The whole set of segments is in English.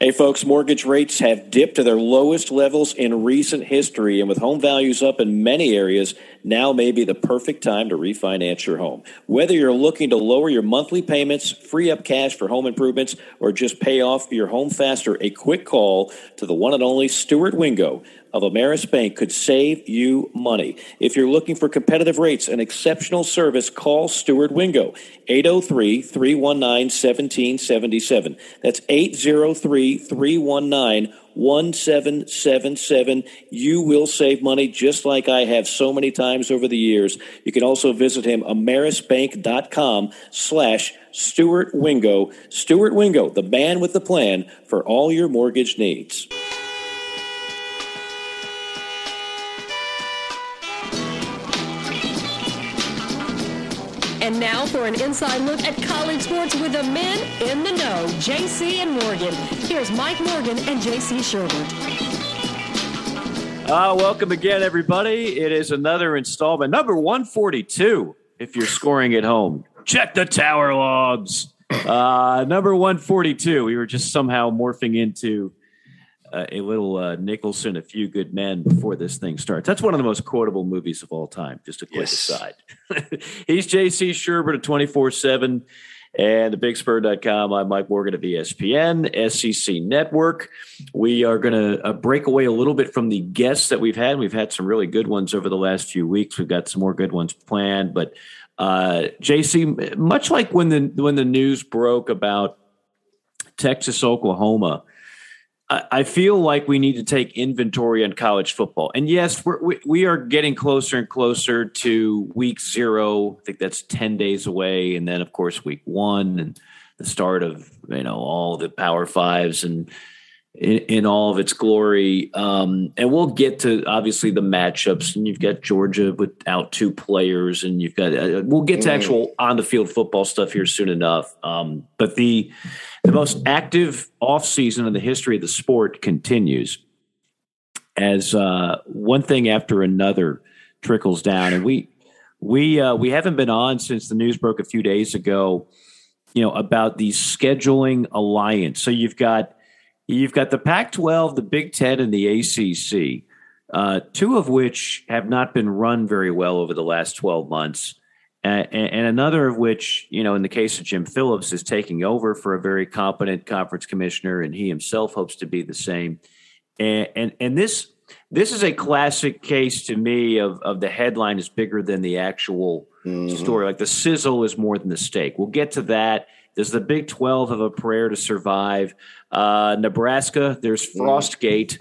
Hey, folks, mortgage rates have dipped to their lowest levels in recent history. And with home values up in many areas, now may be the perfect time to refinance your home. Whether you're looking to lower your monthly payments, free up cash for home improvements, or just pay off your home faster, a quick call to the one and only Stuart Wingo of Ameris Bank could save you money. If you're looking for competitive rates and exceptional service, call Stuart Wingo, 803 319 1777. That's 803 319 1777. You will save money just like I have so many times over the years. You can also visit him, amerisbank.com slash Stuart Wingo. Stuart Wingo, the man with the plan for all your mortgage needs. And now for an inside look at college sports with the men in the know, JC and Morgan. Here's Mike Morgan and JC Shurburtt. Uh, welcome again, everybody. It is another installment, number 142, if you're scoring at home. Check the tower logs. Uh, number 142. We were just somehow morphing into uh, a little uh, Nicholson, A Few Good Men before this thing starts. That's one of the most quotable movies of all time. Just a quick yes. aside. He's JC Shurburtt at 24 7 and thebigspur.com. I'm Mike Morgan of ESPN, SEC Network. We are going to uh, break away a little bit from the guests that we've had. We've had some really good ones over the last few weeks. We've got some more good ones planned. But uh, JC, much like when the when the news broke about Texas, Oklahoma, I feel like we need to take inventory on college football. And yes, we're, we, we are getting closer and closer to week zero. I think that's 10 days away. And then, of course, week one and the start of, you know, all the power fives and in, in all of its glory. Um, and we'll get to obviously the matchups. And you've got Georgia without two players, and you've got, uh, we'll get to mm. actual on the field football stuff here soon enough. Um, but the, the most active offseason in the history of the sport continues as uh, one thing after another trickles down. And we we uh, we haven't been on since the news broke a few days ago. You know about the scheduling alliance. So you've got you've got the Pac-12, the Big Ten, and the ACC. Uh, two of which have not been run very well over the last 12 months and, and, another of which, you know, in the case of Jim Phillips, is taking over for a very competent conference commissioner, and he himself hopes to be the same. And and, and this this is a classic case to me of of the headline is bigger than the actual mm-hmm. story. Like the sizzle is more than the steak. We'll get to that. Does the Big Twelve have a prayer to survive? Uh, Nebraska, there's mm. Frostgate.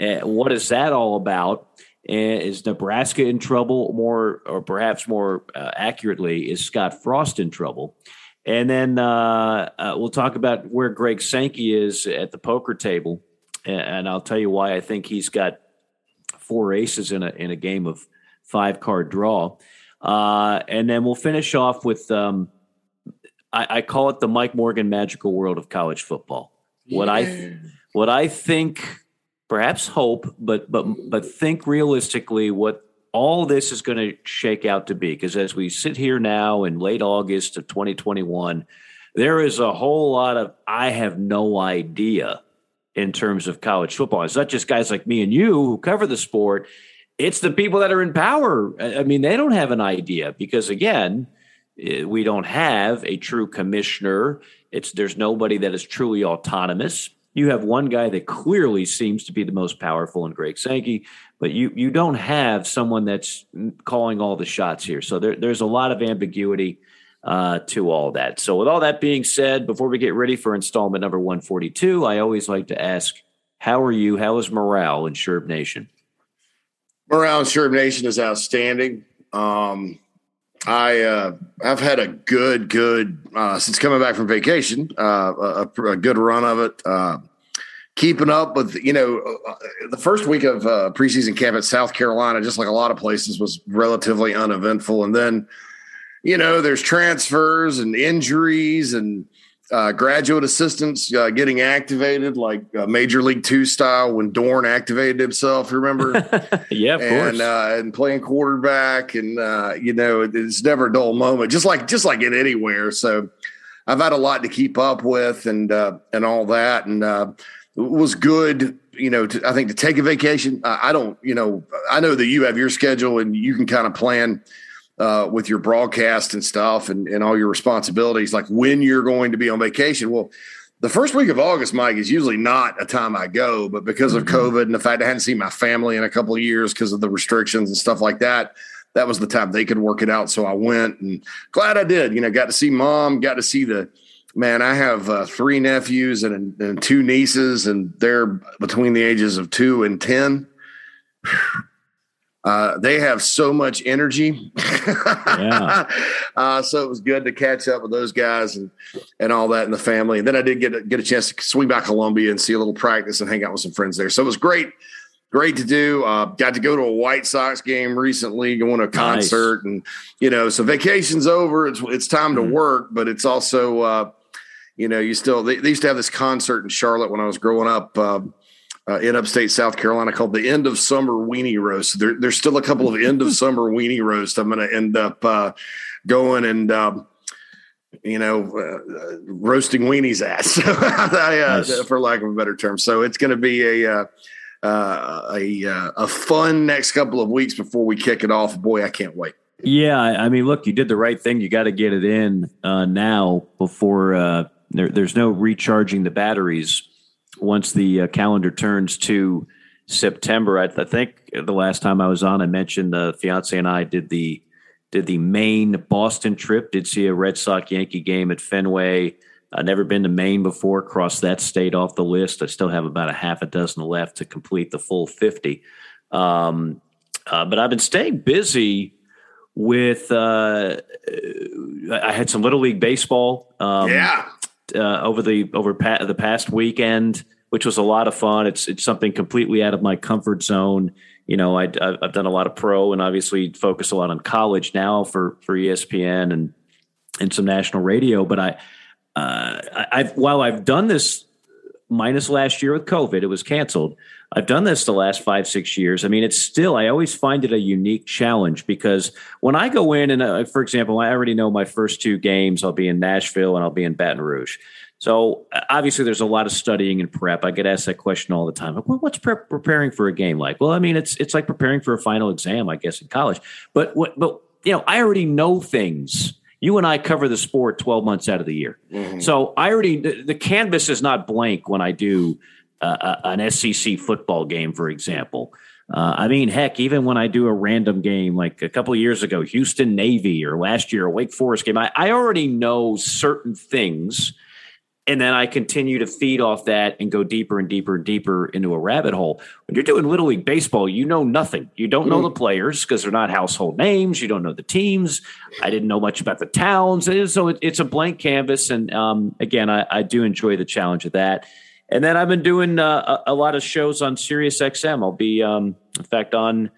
Uh, what is that all about? Is Nebraska in trouble? More, or perhaps more uh, accurately, is Scott Frost in trouble? And then uh, uh, we'll talk about where Greg Sankey is at the poker table, and I'll tell you why I think he's got four aces in a in a game of five card draw. Uh, and then we'll finish off with um, I, I, call it the Mike Morgan magical world of college football. Yeah. What I what I think perhaps hope, but but but think realistically what all this is going to shake out to be. Because as we sit here now in late August of 2021, there is a whole lot of I have no idea in terms of college football. It's not just guys like me and you who cover the sport. It's the people that are in power. I mean, they don't have an idea because again, eh, we don't have a true commissioner. It's there's nobody that is truly autonomous you have one guy that clearly seems to be the most powerful in Greg Sankey, but you you don't have someone that's calling all the shots here. So there, there's a lot of ambiguity uh, to all that. So with all that being said, before we get ready for installment number 142, I always like to ask, how are you? How is morale in Sherb Nation? Morale in Sherb Nation is outstanding. Um, I uh, I've had a good good uh, since coming back from vacation, uh, a, a, good run of it. Uh, keeping up with you know uh, the first week of uh, preseason camp at South Carolina, just like a lot of places, was relatively uneventful, and then you know there's transfers and injuries and uh, graduate assistants uh, getting activated like uh, Major League Two style when Dorn activated himself. Remember? yeah, of and, course. Uh, and playing quarterback, and uh, you know it's never a dull moment. Just like just like it anywhere. So I've had a lot to keep up with and uh, and all that, and uh, was good. You know, to, I think to take a vacation. I, I don't. You know, I know that you have your schedule and you can kind of plan. Uh, with your broadcast and stuff and, and all your responsibilities, like when you're going to be on vacation. Well, the first week of August, Mike, is usually not a time I go, but because of mm-hmm. COVID and the fact I hadn't seen my family in a couple of years because of the restrictions and stuff like that, that was the time they could work it out. So I went and glad I did. You know, got to see mom, got to see the man. I have uh, three nephews and, and two nieces, and they're between the ages of two and 10. Uh, they have so much energy. yeah. uh, so it was good to catch up with those guys and, and all that in the family. And then I did get a, get a chance to swing back Columbia and see a little practice and hang out with some friends there. So it was great great to do. Uh, got to go to a White Sox game recently, going to a concert, nice. and you know, so vacation's over. It's it's time to mm-hmm. work, but it's also uh, you know, you still they, they, used to have this concert in Charlotte when I was growing up. Uh, uh, in upstate South Carolina, called the End of Summer Weenie Roast. There, there's still a couple of End of Summer Weenie Roast. I'm going to end up uh, going and um, you know, uh, roasting weenies at, so I, uh, nice. for lack of a better term. So it's going to be a uh, uh, a uh, a fun next couple of weeks before we kick it off. Boy, I can't wait. Yeah, I mean, look, you did the right thing. You got to get it in uh, now before uh, there, there's no recharging the batteries once the uh, calendar turns to September. I, I, think the last time I was on, I mentioned the fiance and I did the did the Maine Boston trip. Did see a Red Sox Yankee game at Fenway. I've never been to Maine before, crossed that state off the list. I still have about a half a dozen left to complete the full 50. Um, uh, but I've been staying busy with, uh, I had some Little League Baseball. Um, yeah. Uh, over the over pa- the past weekend, which was a lot of fun. It's it's something completely out of my comfort zone. You know, I, have done a lot of pro and obviously focus a lot on college now for for ESPN and and some national radio. But I uh, I've while I've done this minus last year with COVID, it was canceled. I've done this the last five, six years. I mean, it's still, I always find it a unique challenge because when I go in and, uh, for example, I already know my first two games, I'll be in Nashville and I'll be in Baton Rouge. So uh, obviously, there's a lot of studying and prep. I get asked that question all the time. Like, well, what's prep preparing for a game like? Well, I mean, it's it's like preparing for a final exam, I guess, in college. But what, but you know, I already know things you and I cover the sport 12 months out of the year. Mm-hmm. So I already, the, the, canvas is not blank when I do uh, an SEC football game, for example. Uh, I mean, heck, even when I do a random game like a couple of years ago, Houston Navy or last year, a Wake Forest game, I, I already know certain things and then I continue to feed off that and go deeper and deeper and deeper into a rabbit hole. When you're doing little league baseball, you know nothing. You don't know the players because they're not household names. You don't know the teams. I didn't know much about the towns, so it, it's a blank canvas. And um, again, I, I, do enjoy the challenge of that. And then I've been doing uh, a, a, lot of shows on Sirius XM. I'll be, um, in fact, on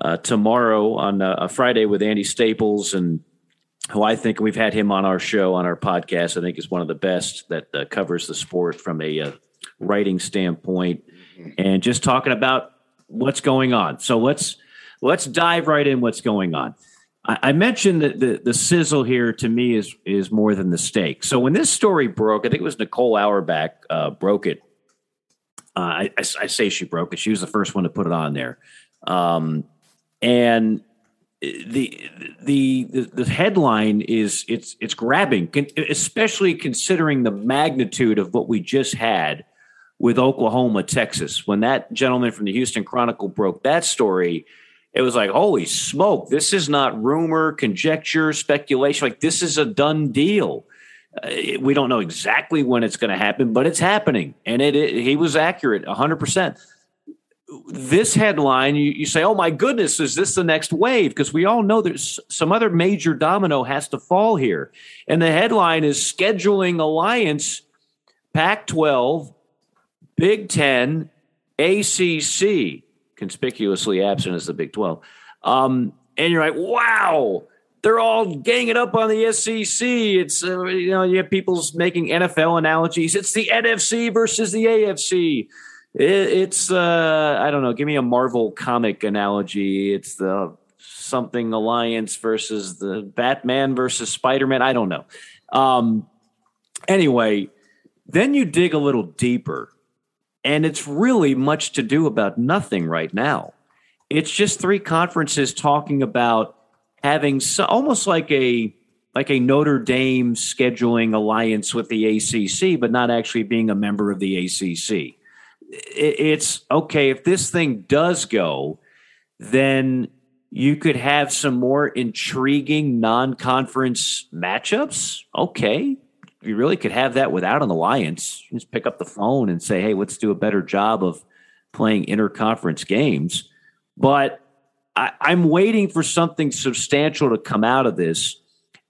uh, tomorrow on uh, a Friday with Andy Staples and who I think we've had him on our show, on our podcast. I think is one of the best that uh, covers the sport from a uh, writing standpoint, and just talking about what's going on. So let's let's dive right in. What's going on? I, mentioned that the the sizzle here to me is is more than the steak. So when this story broke, I think it was Nicole Auerbach uh, broke it. Uh, I, I, I, say she broke it. She was the first one to put it on there, um, and the, the the headline is it's it's grabbing, especially considering the magnitude of what we just had with Oklahoma, Texas. When that gentleman from the Houston Chronicle broke that story, it was like, holy smoke! This is not rumor, conjecture, speculation. Like this is a done deal. Uh, we don't know exactly when it's going to happen, but it's happening, and it, it he was accurate, hundred percent this headline, you, you, say, oh my goodness, is this the next wave? Because we all know there's some other major domino has to fall here. And the headline is Scheduling Alliance, Pac 12, Big 10, ACC, conspicuously absent as the Big 12. Um, and you're like, wow, they're all ganging up on the SEC. It's, uh, you know, you have people making NFL analogies. It's the NFC versus the AFC. It, it's uh, I don't know. Give me a Marvel comic analogy. It's the something alliance versus the Batman versus Spider Man. I don't know. Um, Anyway, then you dig a little deeper, and it's really much to do about nothing right now. It's just three conferences talking about having so, almost like a like a Notre Dame scheduling alliance with the ACC, but not actually being a member of the ACC. It's okay if this thing does go, then you could have some more intriguing non-conference matchups. Okay, you really could have that without an alliance. You just pick up the phone and say, "Hey, let's do a better job of playing interconference games." But I, I'm waiting for something substantial to come out of this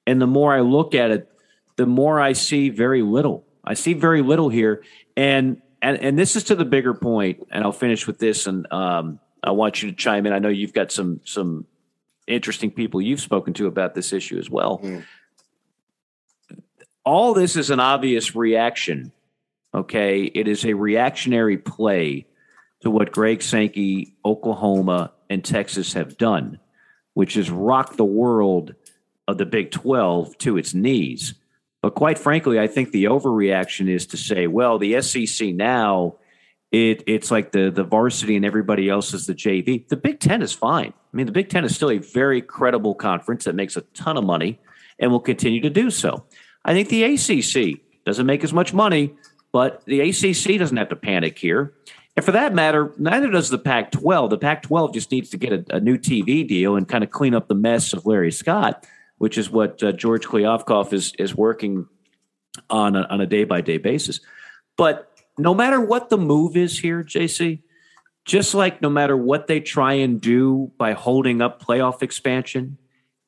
and the more I look at it, the more I see very little. I see very little here. And and and this is to the bigger point. and I'll finish with this. And um, I want you to chime in. I know you've got some some interesting people you've spoken to about this issue as well. Mm. All this is an obvious reaction. Okay, it is a reactionary play to what Greg Sankey, Oklahoma, and Texas have done, which is rock the world of the Big 12 to its knees. But quite frankly, I think the overreaction is to say, well, the SEC now, it, it's like the, the varsity and everybody else is the JV. The Big Ten is fine. I mean, the Big Ten is still a very credible conference that makes a ton of money and will continue to do so. I think the ACC doesn't make as much money, but the ACC doesn't have to panic here. And for that matter, neither does the Pac 12. The Pac 12 just needs to get a, a, new TV deal and kind of clean up the mess of Larry Scott which is what uh, George Kliavkoff is is working on a, on a day by day basis. But no matter what the move is here, JC, just like no matter what they try and do by holding up playoff expansion,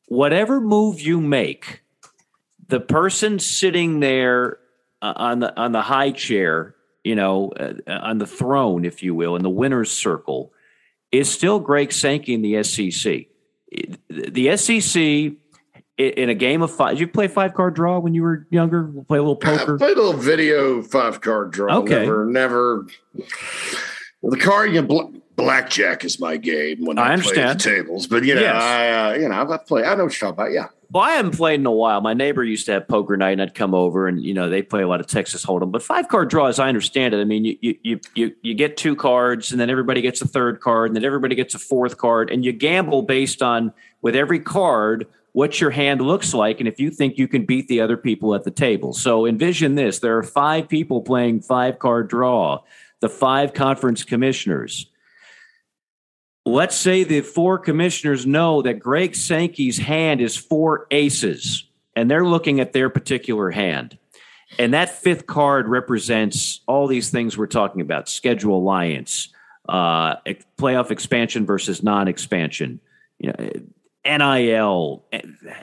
whatever move you make, the person sitting there uh, on the on the high chair, you know, uh, on the throne, if you will, in the winner's circle, is still Greg Sankey in the SEC. The SEC in a game of five. Did you play five card draw when you were younger? We'll Play a little poker. I played a little video five card draw. Okay. Never, never. The card you bl- blackjack is my game when I, I understand tables, but you know, yes. I uh, you know, I play. I know what you're talking about. Yeah. Well, I haven't played in a while. My neighbor used to have poker night, and I'd come over, and you know they play a lot of Texas Hold'em. But five card draw, as I understand it, I mean you you you you get two cards, and then everybody gets a third card, and then everybody gets a fourth card, and you gamble based on with every card what your hand looks like and if you think you can beat the other people at the table. So envision this there are five people playing five card draw, the five conference commissioners. Let's say the four commissioners know that Greg Sankey's hand is four aces, and they're looking at their particular hand. And that fifth card represents all these things we're talking about schedule alliance, uh, playoff expansion versus non expansion. You know, NIL,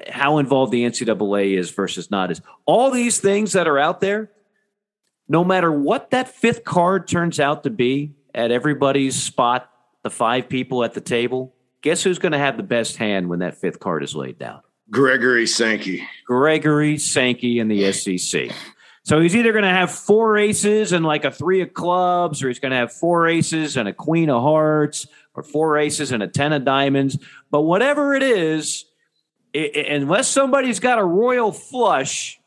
how involved the NCAA is versus not is all these things that are out there. No matter what that fifth card turns out to be at everybody's spot, the five people at the table, guess who's going to have the best hand when that fifth card is laid down? Gregory Sankey. Gregory Sankey in the SEC. So he's either going to have four aces and like a three of clubs, or he's going to have four aces and a queen of hearts, or four aces and a ten of diamonds. But whatever it is, it, unless somebody's got a royal flush,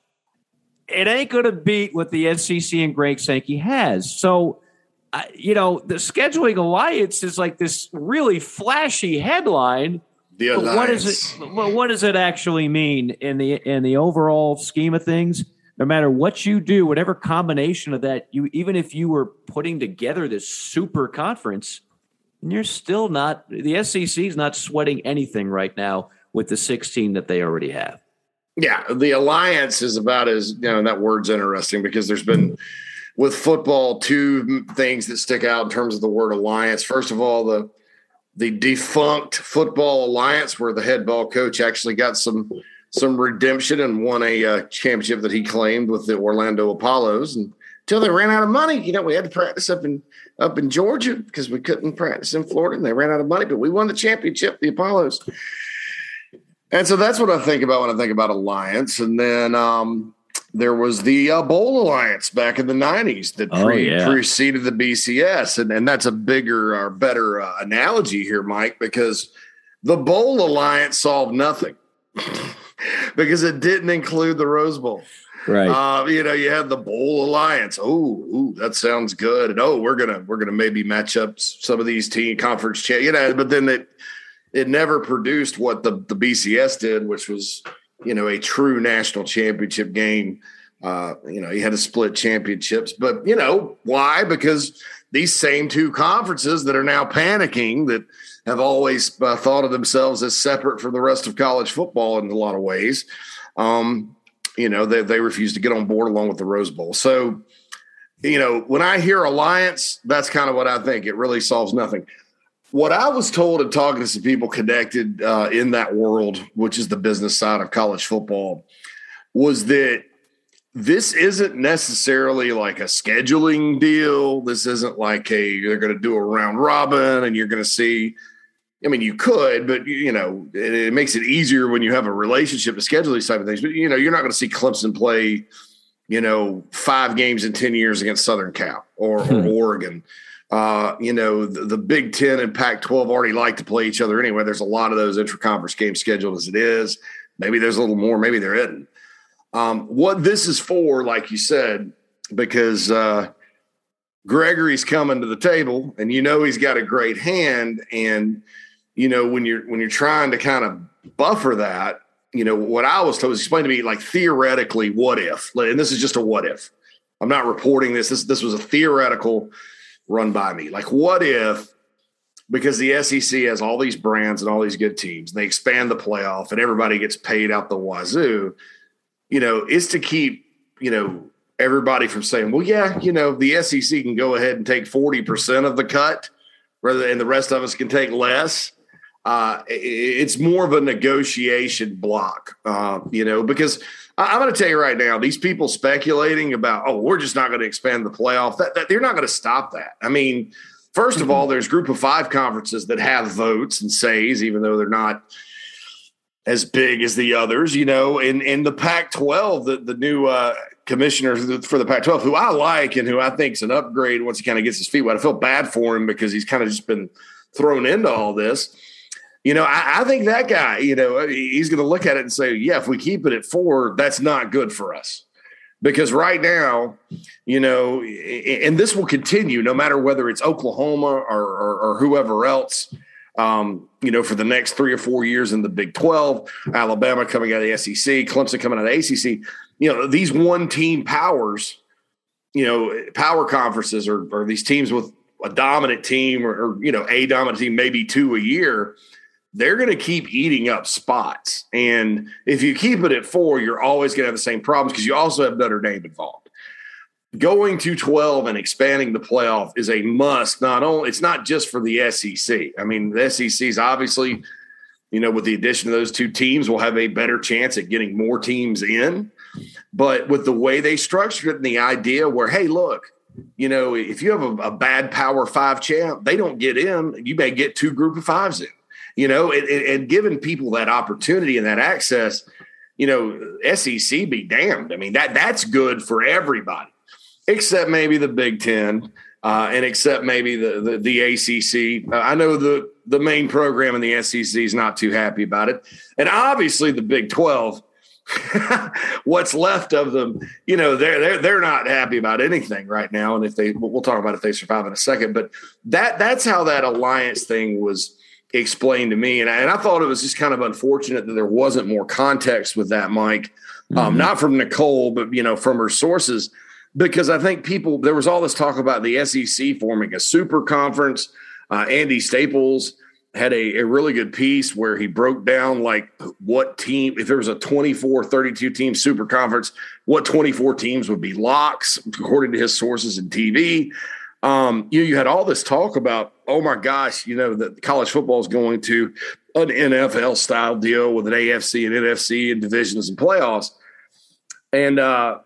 it ain't going to beat what the SEC and Greg Sankey has. So, uh, you know, the scheduling alliance is like this really flashy headline. The alliance. But what does it? What does it actually mean in the in the overall scheme of things? No matter what you do, whatever combination of that, you even if you were putting together this super conference, you're still not the SEC is not sweating anything right now with the 16 that they already have. Yeah, the alliance is about as you know that word's interesting because there's been with football two things that stick out in terms of the word alliance. First of all, the the defunct football alliance where the head ball coach actually got some some redemption and won a uh, championship that he claimed with the Orlando Apollos and until they ran out of money. You know, we had to practice up in up in Georgia because we couldn't practice in Florida and they ran out of money, but we won the championship, the Apollos. And so that's what I think about when I think about Alliance. And then um, there was the uh, Bowl Alliance back in the 90s that oh, pre- yeah. preceded the BCS. And, and that's a bigger or better uh, analogy here, Mike, because the Bowl Alliance solved nothing because it didn't include the Rose Bowl. Right. Uh, you know, you had the Bowl Alliance. Oh, ooh, that sounds good. And oh, we're gonna we're gonna maybe match up some of these team conference, cha- you know. But then it it never produced what the the BCS did, which was you know a true national championship game. Uh, you know, he had to split championships, but you know why? Because these same two conferences that are now panicking that have always uh, thought of themselves as separate from the rest of college football in a lot of ways. Um, you know, they, they refuse to get on board along with the Rose Bowl. So, you know, when I hear alliance, that's kind of what I think. It really solves nothing. What I was told in talking to some people connected uh, in that world, which is the business side of college football, was that this isn't necessarily like a scheduling deal. This isn't like a you're going to do a round robin and you're going to see I mean, you could, but you know, it, it, makes it easier when you have a relationship to schedule these type of things. But you know, you're not going to see Clemson play, you know, five games in ten years against Southern Cal or, hmm. or Oregon. Uh, you know, the, the, Big Ten and Pac-12 already like to play each other anyway. There's a lot of those intra-conference games scheduled as it is. Maybe there's a little more. Maybe there isn't. Um, what this is for, like you said, because uh, Gregory's coming to the table, and you know he's got a great hand, and you know, when you're when you're trying to kind of buffer that, you know, what I was told was explained to me like theoretically, what if? And this is just a what if. I'm not reporting this. This this was a theoretical run by me. Like, what if because the SEC has all these brands and all these good teams, and they expand the playoff and everybody gets paid out the wazoo, you know, is to keep, you know, everybody from saying, well, yeah, you know, the SEC can go ahead and take 40% of the cut rather and the rest of us can take less uh, it's more of a negotiation block, uh, you know, because I, am going to tell you right now, these people speculating about, oh, we're just not going to expand the playoff, that, that they're not going to stop that. I mean, 1st of all, there's group of five conferences that have votes and says, even though they're not as big as the others, you know, in, in the Pac 12, the, the new uh, commissioner for the Pac 12, who I like and who I think is an upgrade once he kind of gets his feet wet. I feel bad for him because he's kind of just been thrown into all this you know, I, I think that guy, you know, he's going to look at it and say, yeah, if we keep it at four, that's not good for us. Because right now, you know, and this will continue no matter whether it's Oklahoma or, or, or whoever else, um, you know, for the next three or four years in the Big 12, Alabama coming out of the SEC, Clemson coming out of the ACC, you know, these one team powers, you know, power conferences or, or these teams with a dominant team or, or, you know, a dominant team, maybe two a year they're going to keep eating up spots. And if you keep it at four, you're always going to have the same problems because you also have Notre Dame involved. Going to 12 and expanding the playoff is a must. Not only it's not just for the SEC. I mean, the SEC is obviously, you know, with the addition of those two teams, will have a better chance at getting more teams in. But with the way they structured it and the idea where, hey, look, you know, if you have a, a bad Power Five champ, they don't get in. You may get two Group of Fives in you know, and, and giving people that opportunity and that access, you know, SEC be damned. I mean, that that's good for everybody, except maybe the Big Ten. Uh, and except maybe the the, the ACC. Uh, I know the the main program in the SEC is not too happy about it, and obviously the Big Twelve. what's left of them, you know, they're they're they're not happy about anything right now. And if they, we'll talk about if they survive in a second. But that that's how that alliance thing was explained to me. And I, and I thought it was just kind of unfortunate that there wasn't more context with that, Mike. Um, mm-hmm. not from Nicole, but you know, from her sources, because I think people there was all this talk about the SEC forming a super conference. Uh, Andy Staples had a, a, really good piece where he broke down like what team if there was a 24 32 team super conference what 24 teams would be locks according to his sources in tv um, you, you had all this talk about, oh my gosh, you know, that college football is going to an NFL style deal with an AFC and NFC and divisions and playoffs. And, uh,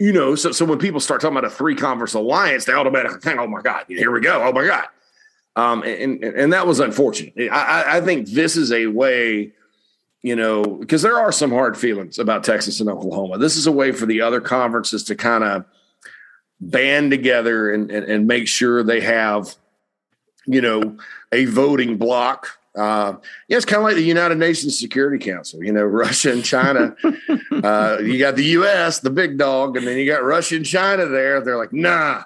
you know, so, so when people start talking about a three conference alliance, they automatically think, oh my God, here we go. Oh my God. Um, and, and that was unfortunate. I, I think this is a way, you know, because there are some hard feelings about Texas and Oklahoma. This is a way for the other conferences to kind of band together and, and, and make sure they have, you know, a voting block Uh, yeah, it's kind of like the United Nations Security Council. You know, Russia and China. uh, you got the U.S., the big dog, and then you got Russia and China there. They're like, nah,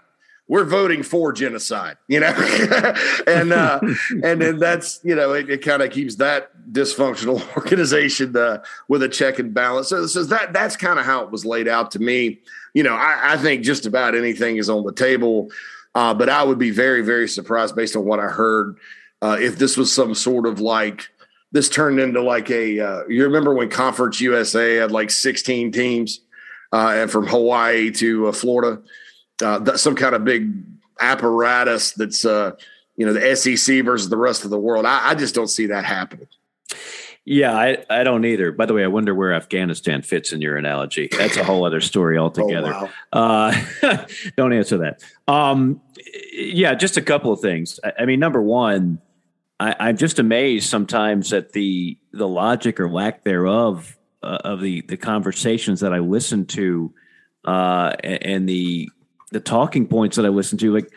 we're voting for genocide. You know, and uh, and then that's you know it, it kind of keeps that dysfunctional organization uh, with a check and balance. So, so that that's kind of how it was laid out to me. You know, I, I think just about anything is on the table. Uh, but I would be very, very surprised based on what I heard uh, if this was some sort of like this turned into like a. Uh, you remember when Conference USA had like 16 teams uh, and from Hawaii to uh, Florida, uh, some kind of big apparatus that's you know the SEC versus the rest of the world. I, I just don't see that happening. Yeah, I, I don't either. By the way, I wonder where Afghanistan fits in your analogy. That's a whole other story altogether. Oh, wow. uh, don't answer that. Um, yeah, just a couple of things. I, I mean, number one, I, am just amazed sometimes at the the logic or lack thereof uh, of the the conversations that I listen to, uh, and the the talking points that I listen to. Like,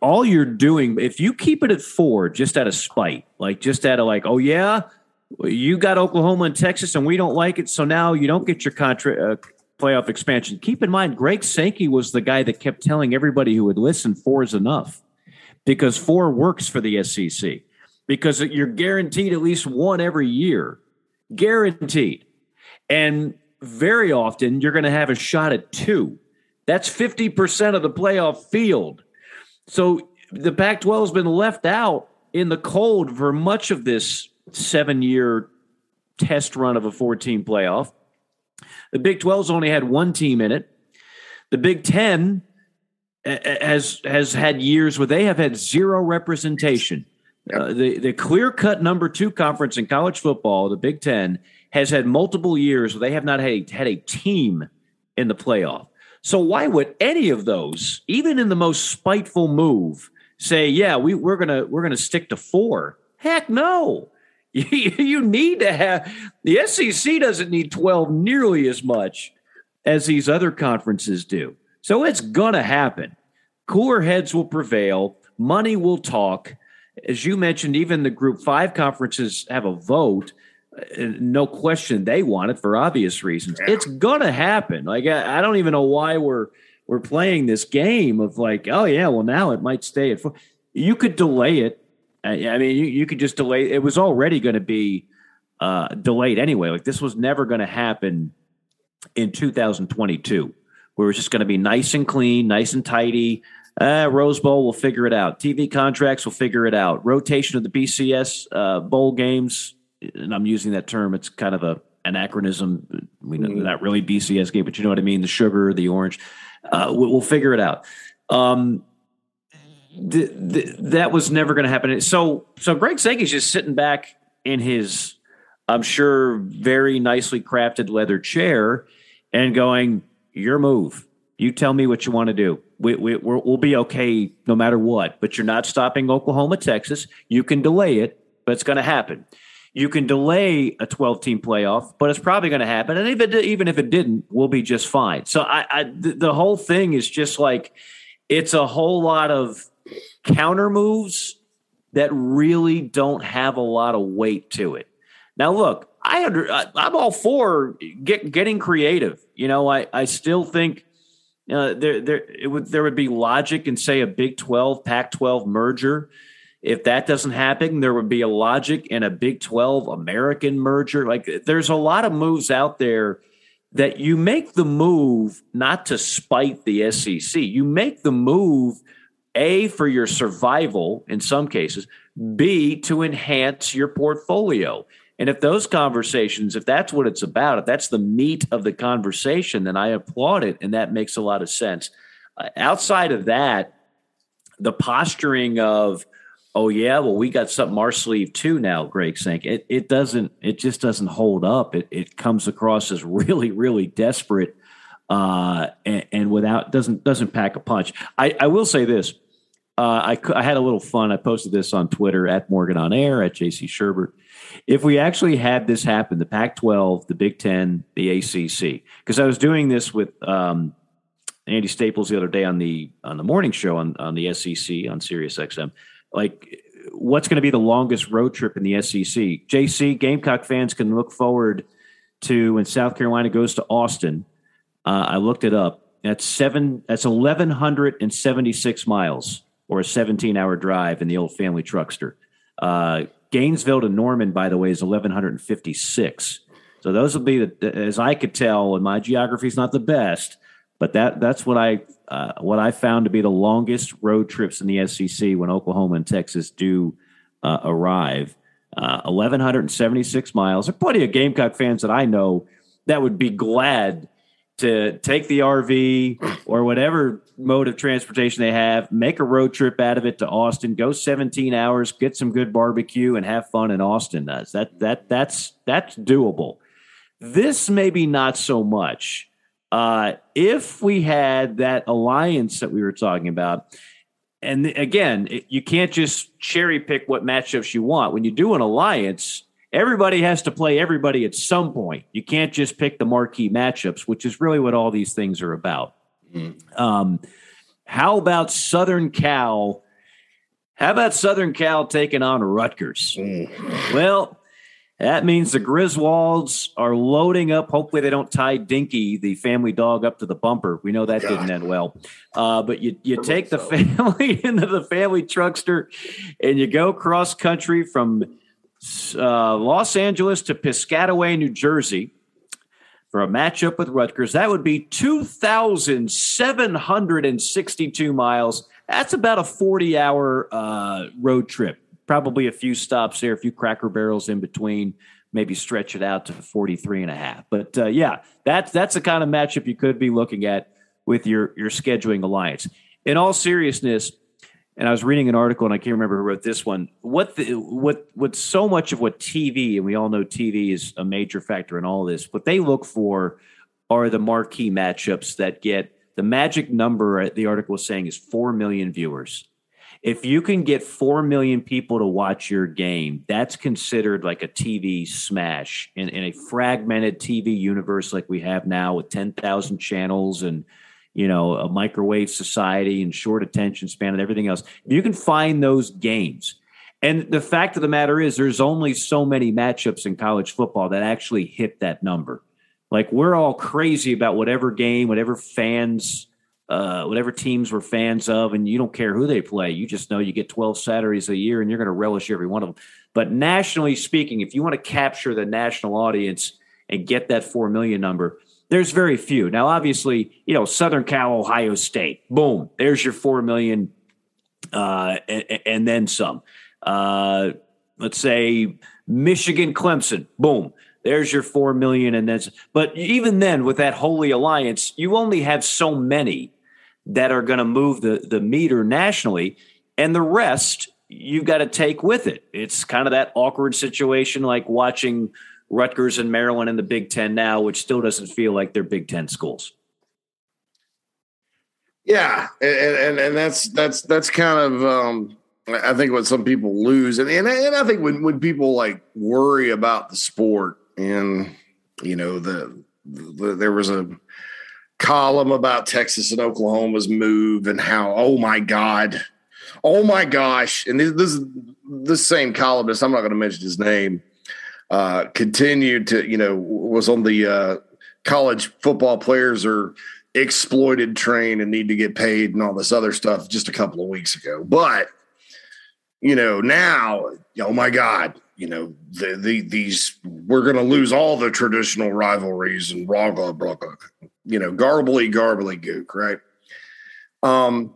All you're doing, if you keep it at four, just out of spite, like just out of like, oh yeah, you got Oklahoma and Texas, and we don't like it, so now you don't get your contra- uh, playoff expansion. Keep in mind, Greg Sankey was the guy that kept telling everybody who would listen, four is enough, because four works for the SEC, because you're guaranteed at least one every year, guaranteed, and very often you're going to have a shot at two. That's 50% of the playoff field. So the Pac 12 has been left out in the cold for much of this seven year test run of a 14 playoff. The Big 12's only had one team in it. The Big 10 has has had years where they have had zero representation. Yep. Uh, the the clear cut number two conference in college football, the Big Ten, has had multiple years where they have not had a, had a team in the playoff. So why would any of those, even in the most spiteful move, say, "Yeah, we, we're gonna we're gonna stick to four? Heck, no. You, need to have the SEC doesn't need twelve nearly as much as these other conferences do. So it's gonna happen. Cooler heads will prevail. Money will talk. As you mentioned, even the Group Five conferences have a vote no question they want it for obvious reasons. Yeah. It's gonna happen. Like I, I, don't even know why we're we're playing this game of like, oh yeah, well now it might stay at four. You could delay it. I, I mean, you, you could just delay. It was already going to be uh, delayed anyway. Like this was never going to happen in 2022, where it's just going to be nice and clean, nice and tidy. Uh, Rose Bowl, we'll figure it out. TV contracts, we'll figure it out. Rotation of the BCS uh, bowl games, and I'm using that term, it's kind of a anachronism. We know mm. not really BCS game, but you know what I mean. The sugar, the orange. Uh, we'll, we'll, figure it out. Um, the, the, that was never going to happen. So, so Greg Sankey's just sitting back in his, I'm sure, very nicely crafted leather chair, and going, "Your move. You tell me what you want to do. We, we, we'll be okay no matter what. But you're not stopping Oklahoma, Texas. You can delay it, but it's going to happen." You can delay a 12 team playoff, but it's probably going to happen. And even, even if it didn't, we'll be just fine. So I, I the, the whole thing is just like, it's a whole lot of counter moves that really don't have a lot of weight to it. Now, look, I under, I'm all for get, getting creative. You know, I, I still think uh, there there would there would be logic in say a Big 12 Pac 12 merger if that doesn't happen, there would be a logic in a Big 12 American merger. Like there's a lot of moves out there that you make the move not to spite the SEC. You make the move A for your survival in some cases, B to enhance your portfolio. And if those conversations, if that's what it's about, if that's the meat of the conversation, then I applaud it and that makes a lot of sense. Uh, outside of that, the posturing of oh yeah, well we got something our sleeve too now, Greg Sank. It it doesn't it just doesn't hold up. It it comes across as really really desperate uh, and, and, without doesn't doesn't pack a punch. I, I will say this. Uh, I, I had a little fun. I posted this on Twitter at Morgan on Air at JC Shurburtt. If we actually had this happen, the Pac-12, the Big Ten, the ACC, because I was doing this with um, Andy Staples the other day on the on the morning show on on the SEC on Sirius XM like what's going to be the longest road trip in the SEC. JC Gamecock fans can look forward to when South Carolina goes to Austin. Uh, I looked it up. That's seven. That's eleven hundred and seventy six miles, or a seventeen hour drive in the old family truckster. Uh, Gainesville to Norman, by the way, is eleven hundred and fifty six. So those will be the, as I could tell, and my geography is not the best, but that that's what I uh, what I found to be the longest road trips in the SEC when Oklahoma and Texas do uh, arrive. Uh, 1,176 miles. There are plenty of Gamecock fans that I know that would be glad to take the RV or whatever mode of transportation they have, make a road trip out of it to Austin, go 17 hours, get some good barbecue, and have fun in Austin. Does that that that's that's doable. This maybe not so much. Uh, if we had that alliance that we were talking about, and again, you can't just cherry pick what matchups you want. When you do an alliance, everybody has to play everybody at some point. You can't just pick the marquee matchups, which is really what all these things are about. Mm-hmm. Um, how about Southern Cal? How about Southern Cal taking on Rutgers? Mm. Well, that means the Griswolds are loading up. Hopefully, they don't tie Dinky, the family dog, up to the bumper. We know that God. didn't end well. Uh, but you, you take the family into the family truckster and you go cross country from uh, Los Angeles to Piscataway, New Jersey for a matchup with Rutgers. That would be 2,762 miles. That's about a 40 hour uh, road trip probably a few stops there, a few cracker barrels in between, maybe stretch it out to 43 and a half. But uh, yeah, that's that's the kind of matchup you could be looking at with your your scheduling alliance. In all seriousness, and I was reading an article and I can't remember who wrote this one. What the, what what so much of what TV and we all know TV is a major factor in all this. What they look for are the marquee matchups that get the magic number. The article was saying is four million viewers if you can get 4 million people to watch your game, that's considered like a TV smash in, in a fragmented TV universe like we have now with 10,000 channels and, you know, a microwave society and short attention span and everything else. If you can find those games, and the fact of the matter is, there's only so many matchups in college football that actually hit that number. Like we're all crazy about whatever game, whatever fans uh, whatever teams we're fans of, and you don't care who they play. You just know you get 12 Saturdays a year and you're going to relish every one of them. But nationally speaking, if you want to capture the national audience and get that 4 million number, there's very few. Now, obviously, you know, Southern Cal, Ohio State, boom, there's your 4 million uh, and, and, then some. Uh, let's say Michigan, Clemson, boom. There's your four million, and then. But even then, with that holy alliance, you only have so many that are going to move the the meter nationally, and the rest you've got to take with it. It's kind of that awkward situation like watching Rutgers and Maryland in the Big Ten now, which still doesn't feel like they're Big Ten schools. Yeah, and and, and that's that's that's kind of um, I think what some people lose, and, and and I think when when people like worry about the sport, and you know the, the there was a column about Texas and Oklahoma's move and how, oh my God, oh my gosh. And this, this, this same columnist, I'm not going to mention his name, uh, continued to, you know, was on the uh, college football players are exploited train and need to get paid and all this other stuff just a couple of weeks ago. But, you know, now, oh my God, you know, the, the these we're going to lose all the traditional rivalries and blah blah, blah you know, garbly garbly gook, right? Um,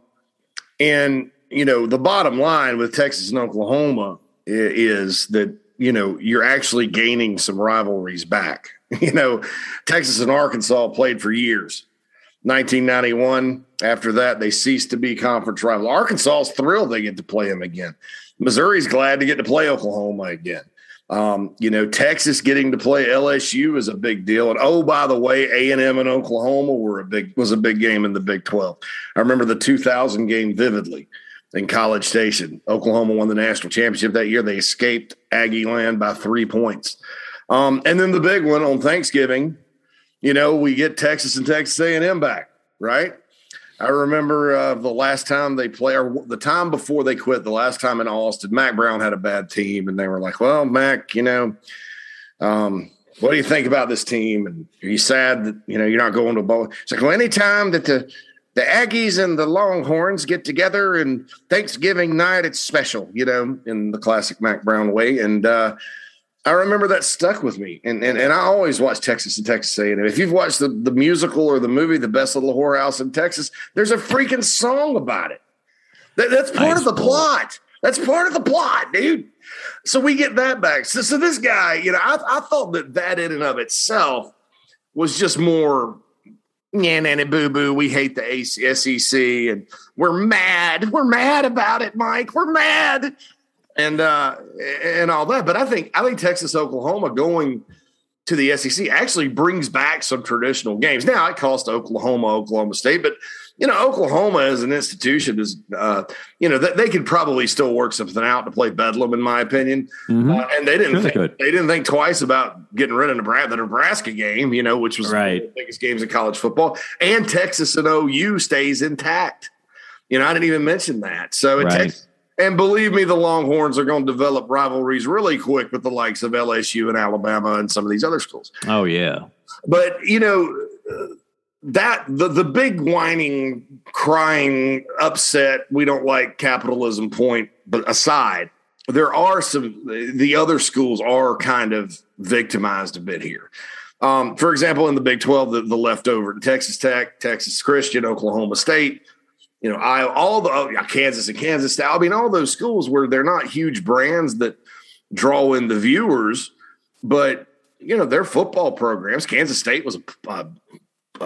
and you know, the bottom line with Texas and Oklahoma is that you know you're actually gaining some rivalries back. You know, Texas and Arkansas played for years. 1991. After that, they ceased to be conference rival. Arkansas is thrilled they get to play them again. Missouri's glad to get to play Oklahoma again. Um, you know, Texas getting to play LSU is a big deal. And oh, by the way, A and M and Oklahoma were a big was a big game in the Big Twelve. I remember the 2000 game vividly in College Station. Oklahoma won the national championship that year. They escaped Aggie land by three points. Um, and then the big one on Thanksgiving, you know, we get Texas and Texas A and M back, right? I remember uh, the last time they play, or the time before they quit, the last time in Austin, Mack Brown had a bad team, and they were like, "Well, Mack, you know, um, what do you think about this team? And are you sad that you know you're not going to bowl?" It's like, well, anytime that the the Aggies and the Longhorns get together and Thanksgiving night, it's special, you know, in the classic Mack Brown way. And uh, I remember that stuck with me. And, and and I always watch Texas and Texas A&M. If you've watched the, the musical or the movie, The Best Little Whorehouse in Texas, there's a freaking song about it. That, that's part nice of the plot. That's part of the plot, dude. So we get that back. So, so this guy, you know, I, I thought that that in and of itself was just more yeah, nanny boo boo. We hate the SEC and we're mad. We're mad about it, Mike. We're mad. And uh and all that. But I think I think Texas Oklahoma going to the SEC actually brings back some traditional games. Now it cost Oklahoma, Oklahoma State, but you know, Oklahoma as an institution is, uh, you know, that they could probably still work something out to play Bedlam, in my opinion. Mm-hmm. Uh, and they didn't think, they didn't think twice about getting rid of Nebraska, the Nebraska game, you know, which was right. the biggest games in college football. And Texas and OU stays intact. You know, I didn't even mention that. So it right. takes. And believe me, the Longhorns are going to develop rivalries really quick with the likes of LSU and Alabama and some of these other schools. Oh yeah, but you know, that the the big whining, crying, upset, we don't like capitalism point, but aside, there are some the other schools are kind of victimized a bit here. Um, for example, in the Big Twelve, the, the leftover Texas Tech, Texas Christian, Oklahoma State, you know, I all the oh, Kansas and Kansas State. I mean, all those schools where they're not huge brands that draw in the viewers, but you know their football programs. Kansas State was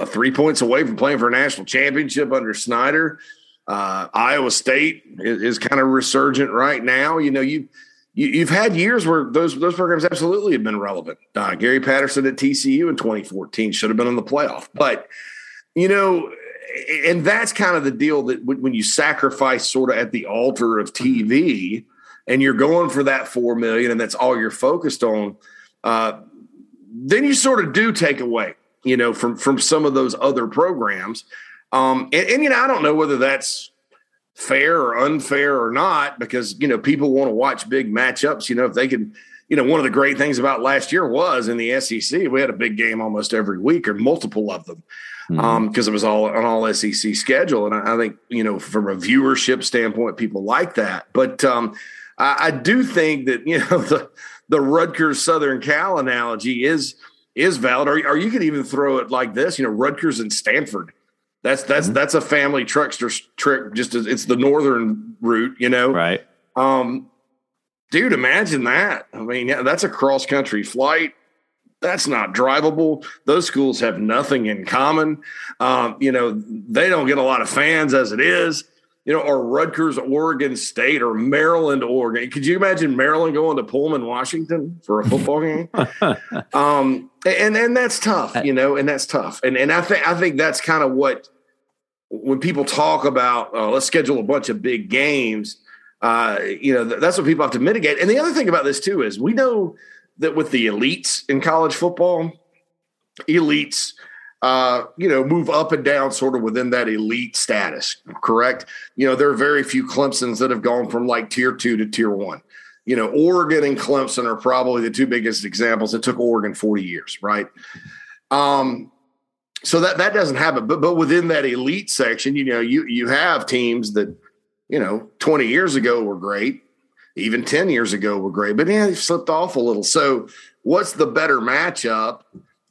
three points away from playing for a national championship under Snyder. Uh, Iowa State is, is, kind of resurgent right now. You know, you, you have had years where those those programs absolutely have been relevant. Uh, Gary Patterson at TCU in 2014 should have been in the playoff, but you know, and that's kind of the deal that when you sacrifice sort of at the altar of TV, and you're going for that four million, and that's all you're focused on. Uh, then you sort of do take away you know, from from some of those other programs. Um, and, and you know, I don't know whether that's fair or unfair or not because you know people want to watch big matchups. You know, if they can, you know, one of the great things about last year was in the SEC we had a big game almost every week or multiple of them because mm-hmm. um, it was all an all SEC schedule, and I, I, think you know from a viewership standpoint, people like that. But um, I, I do think that you know the the Rutgers Southern Cal analogy is is valid. Or, or you could even throw it like this, you know, Rutgers and Stanford. That's that's mm-hmm. that's a family truckster trick. Just as it's the northern route, you know. Right. Um, dude, imagine that. I mean, yeah, that's a cross country flight. That's not drivable. Those schools have nothing in common. Um, you know, they don't get a lot of fans as it is you know, or Rutgers, Oregon State, or Maryland, Oregon. Could you imagine Maryland going to Pullman, Washington for a football game? um, and and that's tough, you know, and that's tough. And and I think I think that's kind of what when people talk about uh, let's schedule a bunch of big games. Uh, you know, that's what people have to mitigate. And the other thing about this too is we know that with the elites in college football, elites uh, you know, move up and down sort of within that elite status, correct? You know, there are very few Clemsons that have gone from like tier two to tier one. You know, Oregon and Clemson are probably the two biggest examples. It took Oregon 40 years, right? Um, so that that doesn't happen. But but within that elite section, you know, you you have teams that, you know, 20 years ago were great, even 10 years ago were great, but yeah, they've slipped off a little. So what's the better matchup?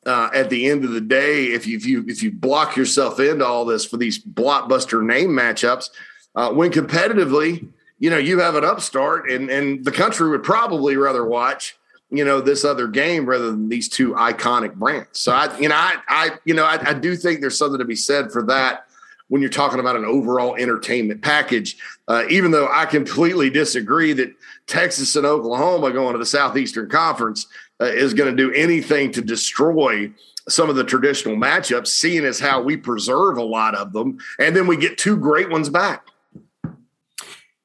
uh, at the end of the day, if you, if you if you block yourself into all this for these blockbuster name matchups, uh, when competitively, you know, you have an upstart, and and the country would probably rather watch, you know, this other game rather than these two iconic brands. So I, you know, I, I you know, I, I do think there's something to be said for that when you're talking about an overall entertainment package. Uh, even though I completely disagree that Texas and Oklahoma going to the Southeastern Conference uh, is going to do anything to destroy some of the traditional matchups, seeing as how we preserve a lot of them, and then we get two great ones back.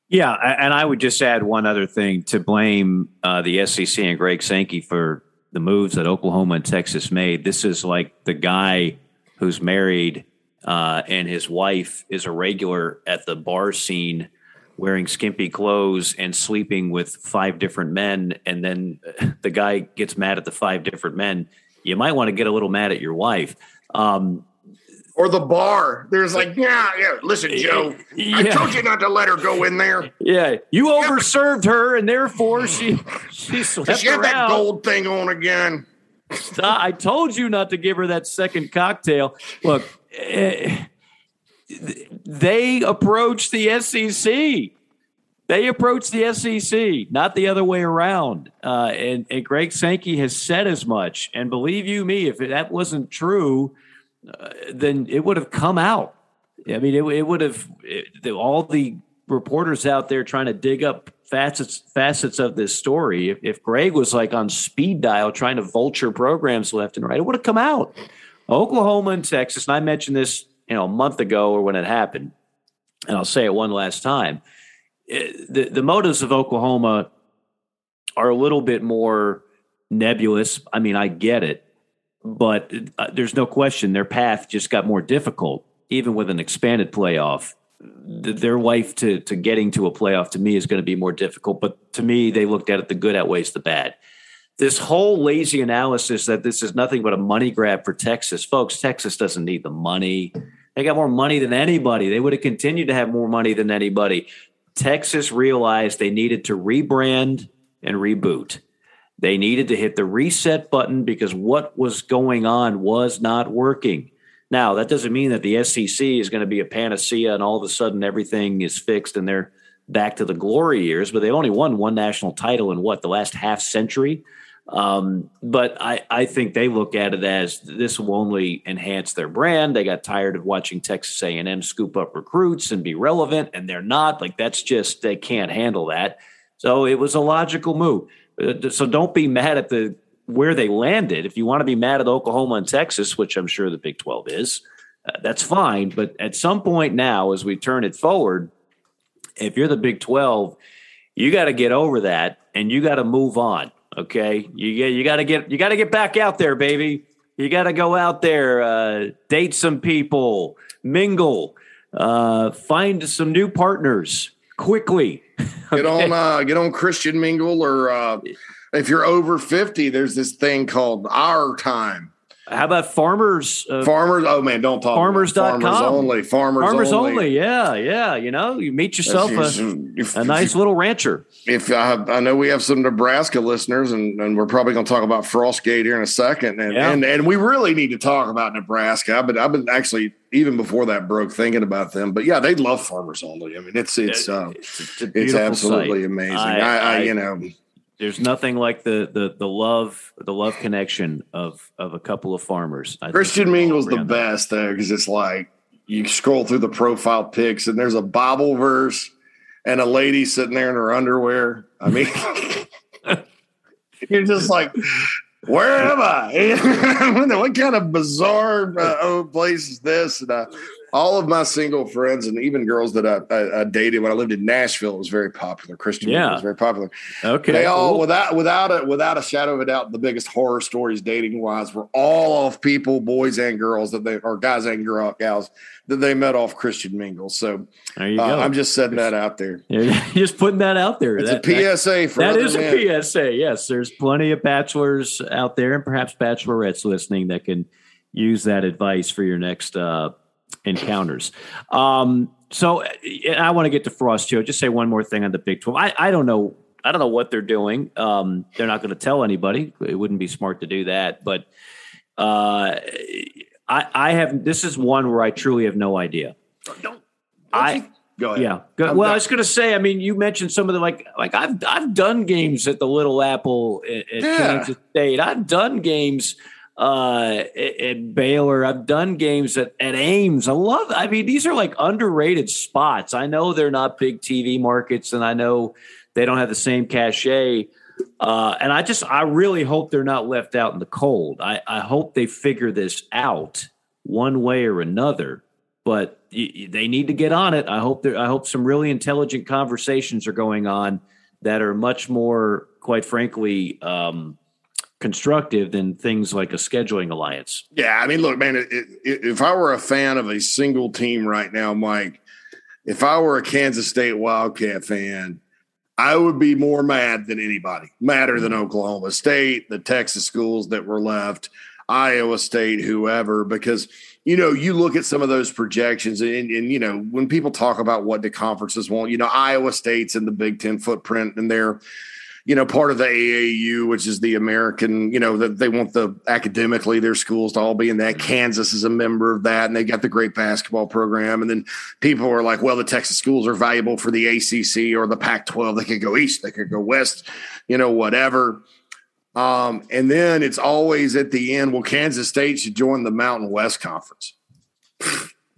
Yeah, and I would just add one other thing to blame uh, the SEC and Greg Sankey for the moves that Oklahoma and Texas made. This is like the guy who's married uh, and his wife is a regular at the bar scene wearing skimpy clothes and sleeping with five different men, and then the guy gets mad at the five different men, you might want to get a little mad at your wife. Um, or the bar. There's like, yeah, yeah. Listen, Joe, yeah. I told you not to let her go in there. Yeah, you overserved her, and therefore she she slept she had that gold thing on again. I told you not to give her that second cocktail. Look, eh, they approach the SEC. They approach the SEC, not the other way around. Uh, and, and, Greg Sankey has said as much. And believe you me, if that wasn't true, uh, then it would have come out. I mean, it, it would have it, all the reporters out there trying to dig up facets facets of this story. If, if Greg was like on speed dial trying to vulture programs left and right, it would have come out. Oklahoma and Texas, and I mentioned this, you know, a month ago or when it happened, and I'll say it one last time. Eh, the the motives of Oklahoma are a little bit more nebulous. I mean, I get it, but uh, there's no question their path just got more difficult, even with an expanded playoff their life to to getting to a playoff to me is going to be more difficult. But to me, they looked at it the good outweighs the bad. This whole lazy analysis that this is nothing but a money grab for Texas, folks. Texas doesn't need the money. They got more money than anybody. They would have continued to have more money than anybody. Texas realized they needed to rebrand and reboot. They needed to hit the reset button because what was going on was not working. Now, that doesn't mean that the SEC is going to be a panacea and all of a sudden everything is fixed and they're back to the glory years, but they only won one national title in what, the last half century? Um, but I, I think they look at it as this will only enhance their brand. They got tired of watching Texas A&M scoop up recruits and be relevant, and they're not. Like that's just they can't handle that. So it was a logical move. Uh, so don't be mad at the where they landed. If you want to be mad at Oklahoma and Texas, which I'm sure the Big 12 is, uh, that's fine. But at some point now, as we turn it forward, if you're the Big 12, you got to get over that and you got to move on. Okay, you get you got to get you got to get back out there, baby. You got to go out there, uh, date some people, mingle, uh, find some new partners quickly. okay? Get on, uh, get on Christian Mingle or uh, if you're over 50, there's this thing called our time. How about farmers? Uh, farmers. Oh man, don't talk. Farmers.com. Farmers only. Farmers, farmers only. only. Yeah, yeah. You know, you meet yourself a, if, a nice if, little rancher. If I, have, I know we have some Nebraska listeners, and, and we're probably going to talk about Frostgate here in a second, and, yeah. and and we really need to talk about Nebraska. I've been I've been actually even before that broke thinking about them, but yeah, they love farmers only. I mean, it's it's uh, it's, it's absolutely site. amazing. I, I, I you know there's nothing like the the the love the love connection of of a couple of farmers. I Christian Mingle's the best there because it's like you scroll through the profile pics and there's a Bible verse and a lady sitting there in her underwear. I mean, you're just like, where am I? what kind of bizarre uh, place is this? And uh, all of my single friends and even girls that I, I, I, dated when I lived in Nashville it was very popular. Christian yeah. was very popular. Okay, they all cool. without without a without a shadow of a doubt, the biggest horror stories dating wise were all of people, boys and girls that they or guys and girl, gals that they met off Christian Mingles. So there you uh, go. I'm just setting that out there. Just putting that out there. It's that, a PSA for that is men. a PSA. Yes, there's plenty of bachelors out there and perhaps bachelorettes listening that can use that advice for your next uh, encounters. Um, so I want to get to Frost too. Just say one more thing on the Big Twelve. I, I don't know. I don't know what they're doing. Um, they're not going to tell anybody. It wouldn't be smart to do that. But uh, I, I have. This is one where I truly have no idea. Don't. don't I. Go ahead. Yeah. Go, well, I was going to say. I mean, you mentioned some of the like, like I've I've done games at the Little Apple at, at yeah. Kansas State. I've done games uh, at, Baylor. I've done games at, at Ames. I love. I mean, these are like underrated spots. I know they're not big TV markets, and I know they don't have the same cachet. Uh, and I just, I really hope they're not left out in the cold. I, I hope they figure this out one way or another. But y- they need to get on it. I hope. I hope some really intelligent conversations are going on that are much more, quite frankly, um, constructive than things like a scheduling alliance. Yeah, I mean, look, man, it, it, if I were a fan of a single team right now, Mike, if I were a Kansas State Wildcat fan, I would be more mad than anybody, madder than mm-hmm. Oklahoma State, the Texas schools that were left, Iowa State, whoever, because you know, you look at some of those projections, and, and, you know, when people talk about what the conferences want, you know, Iowa State's in the Big Ten footprint, and they're you know, part of the AAU, which is the American, you know, that they want the academically their schools to all be in that. Kansas is a member of that, and they got the great basketball program. And then people are like, well, the Texas schools are valuable for the ACC or the Pac 12. They could go east, they could go west, you know, whatever. Um, and then it's always at the end, well, Kansas State should join the Mountain West Conference.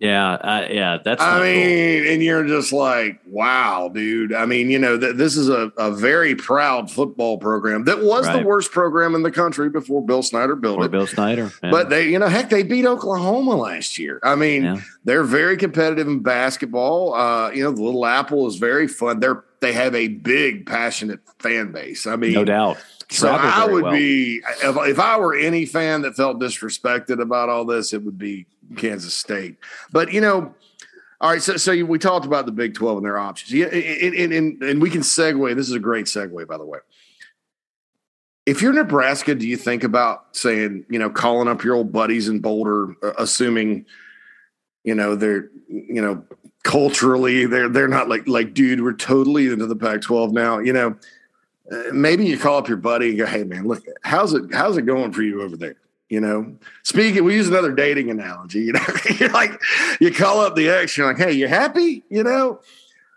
Yeah, uh, yeah, that's. I mean, cool. and you're just like, wow, dude. I mean, you know, th- this is a, a very proud football program that was right. the worst program in the country before Bill Snyder built before it. Bill Snyder, yeah. but they, you know, heck, they beat Oklahoma last year. I mean, yeah. they're very competitive in basketball. Uh, you know, the Little Apple is very fun. They're they have a big, passionate fan base. I mean, no doubt. So I would well. be if, if I were any fan that felt disrespected about all this, it would be Kansas State. But you know, all right. So so we talked about the Big Twelve and their options. Yeah, and, and, and we can segue. This is a great segue, by the way. If you're Nebraska, do you think about saying, you know, calling up your old buddies in Boulder, uh, assuming, you know, they're, you know, culturally they're they're not like like, dude, we're totally into the Pac-12 now. You know, uh, maybe you call up your buddy and go, hey man, look, how's it how's it going for you over there? You know, speaking, we use another dating analogy. You know, you're like, you call up the ex, you're like, hey, you happy? You know,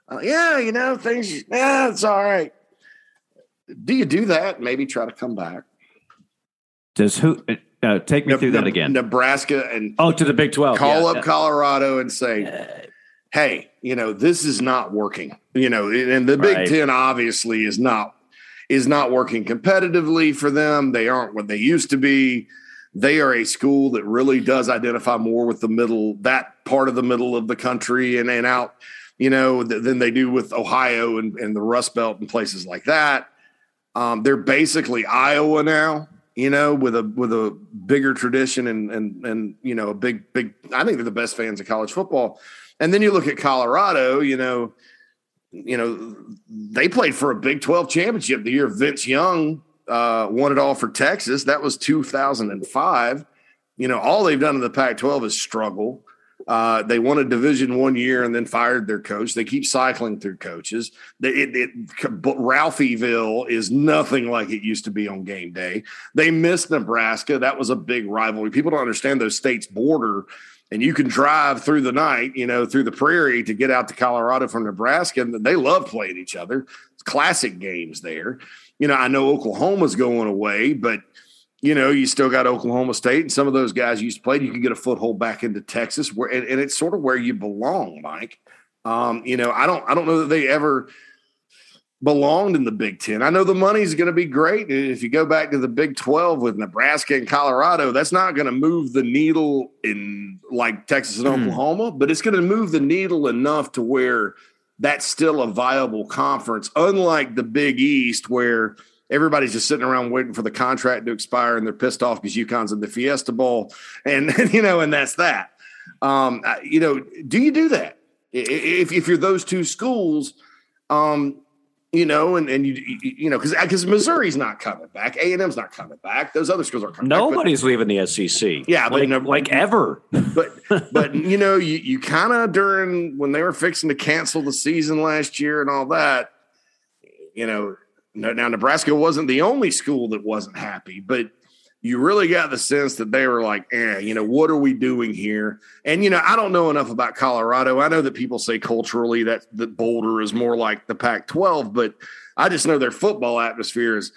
uh, yeah, you know, things, yeah, it's all right. Do you do that? Maybe try to come back. Does who uh, take me ne- through ne- that again? Nebraska and oh, to the Big Twelve. Call yeah, up yeah. Colorado and say, hey, you know, this is not working. You know, and the Big right. Ten obviously is not is not working competitively for them. They aren't what they used to be they are a school that really does identify more with the middle, that part of the middle of the country and, and out, you know, th- than they do with Ohio and, and the Rust Belt and places like that. Um, they're basically Iowa now, you know, with a with a bigger tradition and and and you know a big big. I think they're the best fans of college football. And then you look at Colorado, you know, you know they played for a Big Twelve championship the year Vince Young uh, won it all for Texas. That was 2005. You know, all they've done in the Pac-12 is struggle. Uh, they won a division one year and then fired their coach. They keep cycling through coaches. They, it, it, Ralphieville is nothing like it used to be on game day. They missed Nebraska. That was a big rivalry. People don't understand those states border, and you can drive through the night, you know, through the prairie to get out to Colorado from Nebraska. And they love playing each other. It's classic games there you know, I know Oklahoma's going away, but you know, you still got Oklahoma State and some of those guys used to play. You can get a foothold back into Texas, where and, and it's sort of where you belong, Mike. Um, you know, I don't, I don't know that they ever belonged in the Big Ten. I know the money's going to be great. If you go back to the Big Twelve with Nebraska and Colorado, that's not going to move the needle in like Texas and mm. Oklahoma, but it's going to move the needle enough to where that's still a viable conference, unlike the Big East, where everybody's just sitting around waiting for the contract to expire and they're pissed off because UConn's in the Fiesta Bowl, and, you know, and that's that. Um, you know, do you do that if if you're those two schools? Um, you know, and and you you know because because Missouri's not coming back, A and M's not coming back, those other schools aren't coming. Nobody's back, leaving the SEC. Yeah, like, but like ever. But but you know, you you kind of during when they were fixing to cancel the season last year and all that, you know, now Nebraska wasn't the only school that wasn't happy, but you really got the sense that they were like, eh, you know, what are we doing here? And you know, I don't know enough about Colorado. I know that people say culturally that Boulder is more like the Pac-12, but I just know their football atmosphere is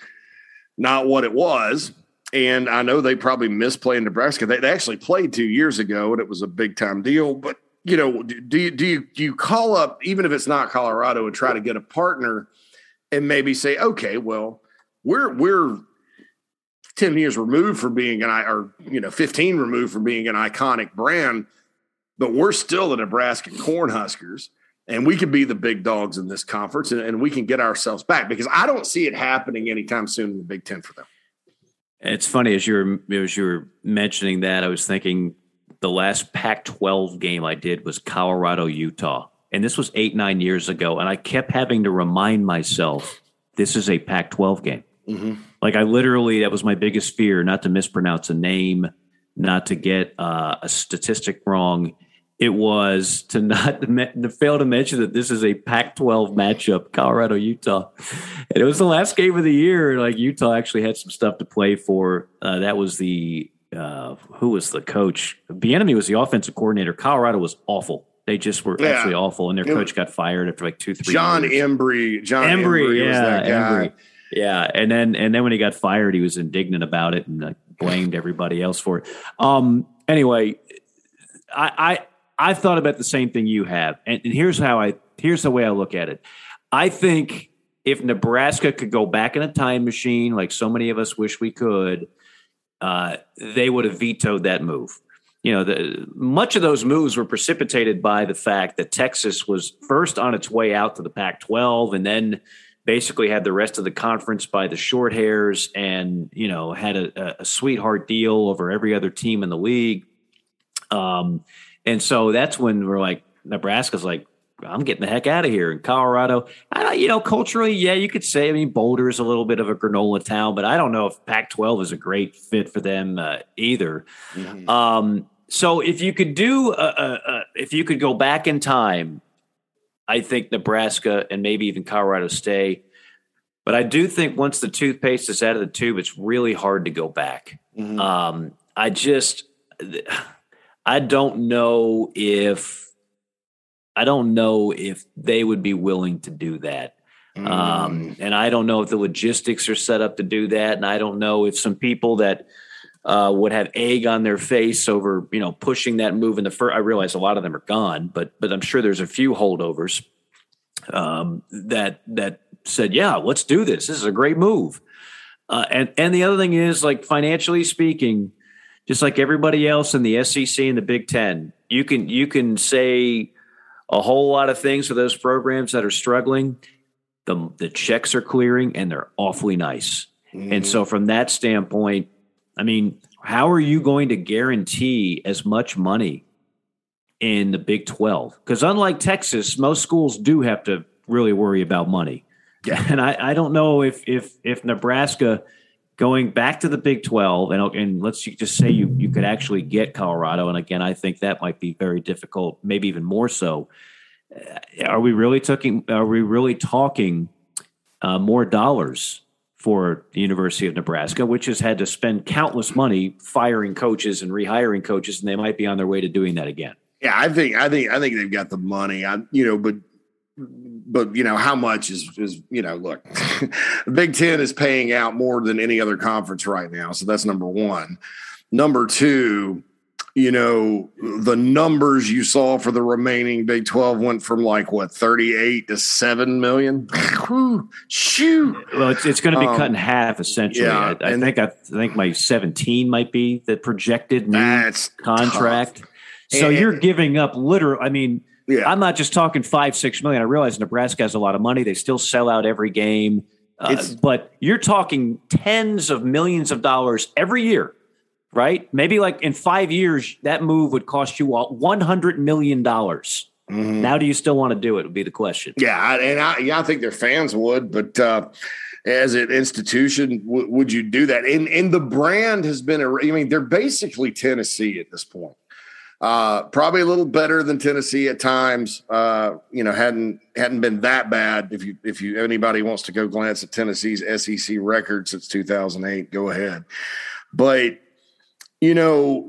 not what it was. And I know they probably miss playing Nebraska. They, they actually played two years ago, and it was a big time deal. But you know, do you do you do you call up even if it's not Colorado and try to get a partner and maybe say, okay, well, we're we're 10 years removed from being an or you know 15 removed from being an iconic brand but we're still the nebraska cornhuskers and we could be the big dogs in this conference and, and, we can get ourselves back because i don't see it happening anytime soon in the big ten for them It's funny as you're as you're mentioning that, I was thinking the last Pac-12 game I did was Colorado Utah, and this was eight nine years ago, and I kept having to remind myself this is a Pac-12 game. Mm-hmm. Like I literally, that was my biggest fear, not to mispronounce a name, not to get uh, a statistic wrong. It was to not to fail to mention that this is a Pac-12 matchup, Colorado Utah, and it was the last game of the year. Like Utah actually had some stuff to play for. Uh, that was the uh, who was the coach? Bieniemy was the offensive coordinator. Colorado was awful. They just were yeah. absolutely awful, and their coach got fired after like two, three. John years. Embree, John Embree, Embree yeah, was that guy. Embree. Yeah, and then and then when he got fired, he was indignant about it and like, blamed everybody else for it. Um, anyway, I, I I thought about the same thing you have, and, and here's how I here's the way I look at it. I think if Nebraska could go back in a time machine, like so many of us wish we could, uh, they would have vetoed that move. You know, the, much of those moves were precipitated by the fact that Texas was first on its way out to the Pac 12 and then basically had the rest of the conference by the short hairs and you know had a, a sweetheart deal over every other team in the league. Um, and so that's when we're like nebraska's like i'm getting the heck out of here in colorado. I, you know culturally yeah you could say i mean boulder is a little bit of a granola town but i don't know if pac 12 is a great fit for them uh, either. Mm-hmm. um, so if you could do a, a, if you could go back in time I think Nebraska and maybe even Colorado stay. But I do think once the toothpaste is out of the tube, it's really hard to go back. Mm-hmm. Um, I just, I don't know if, I don't know if they would be willing to do that. Um, mm. Um, and I don't know if the logistics are set up to do that. And I don't know if some people that uh, would have egg on their face over you know pushing that move in the first. I realize a lot of them are gone, but but I'm sure there's a few holdovers um, that that said, "Yeah, let's do this. This is a great move." Uh, and and the other thing is like financially speaking, just like everybody else in the SEC and the Big Ten, you can you can say a whole lot of things for those programs that are struggling. The the checks are clearing and they're awfully nice. Mm-hmm. And so from that standpoint, I mean, how are you going to guarantee as much money in the Big 12? Because unlike Texas, most schools do have to really worry about money. Yeah. And I, I don't know if if if Nebraska going back to the Big 12 and and let's just say you you could actually get Colorado and again I think that might be very difficult maybe even more so uh, are we really talking are we really talking uh, more dollars for the University of Nebraska, which has had to spend countless money firing coaches and rehiring coaches, and they might be on their way to doing that again. Yeah, I think I think I think they've got the money. I you know, but but you know how much is is you know look, the Big Ten is paying out more than any other conference right now, so that's number one. Number two, you know, the numbers you saw for the remaining Big 12 went from like what 38 to 7 million. Shoot. Well, it's, it's going to be um, cut in half essentially. Yeah, I, I think I think my 17 might be the projected new contract. Tough. So and, you're giving up literal I mean, yeah. I'm not just talking 5 6 million. I realize Nebraska has a lot of money. They still sell out every game. Uh, but you're talking tens of millions of dollars every year right? Maybe like in five years, that move would cost you one hundred million dollars. Mm-hmm. Now, do you still want to do it? Would be the question. Yeah, and I, yeah, I think their fans would, but uh, as an institution, w- would you do that? And and the brand has been. A, I mean, they're basically Tennessee at this point. Uh, probably a little better than Tennessee at times. Uh, you know, hadn't hadn't been that bad. If you if you anybody wants to go glance at Tennessee's SEC record since 2008, go ahead. But you know,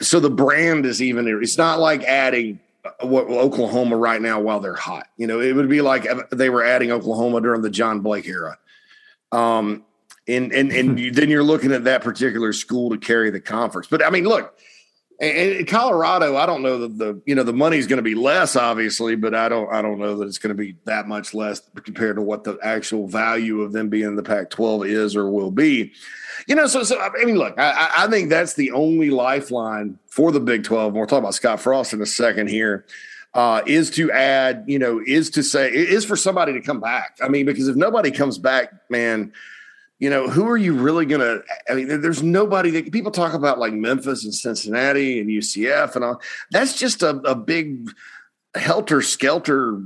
so the brand is even, it's not like adding what Oklahoma right now while they're hot. You know, it would be like they were adding Oklahoma during the John Blake era. Um, and and and then you're looking at that particular school to carry the conference. But I mean, look, and Colorado, I don't know that the you know the money's going to be less, obviously, but I don't I don't know that it's going to be that much less compared to what the actual value of them being in the Pac-12 is or will be. You know, so so I mean, look, I, I think that's the only lifeline for the Big 12. And we'll talk about Scott Frost in a second here. Uh, is to add, you know, is to say is for somebody to come back. I mean, because if nobody comes back, man, you know, who are you really going to? I mean, there's nobody that people talk about like Memphis and Cincinnati and UCF and all. That's just a, a big helter skelter.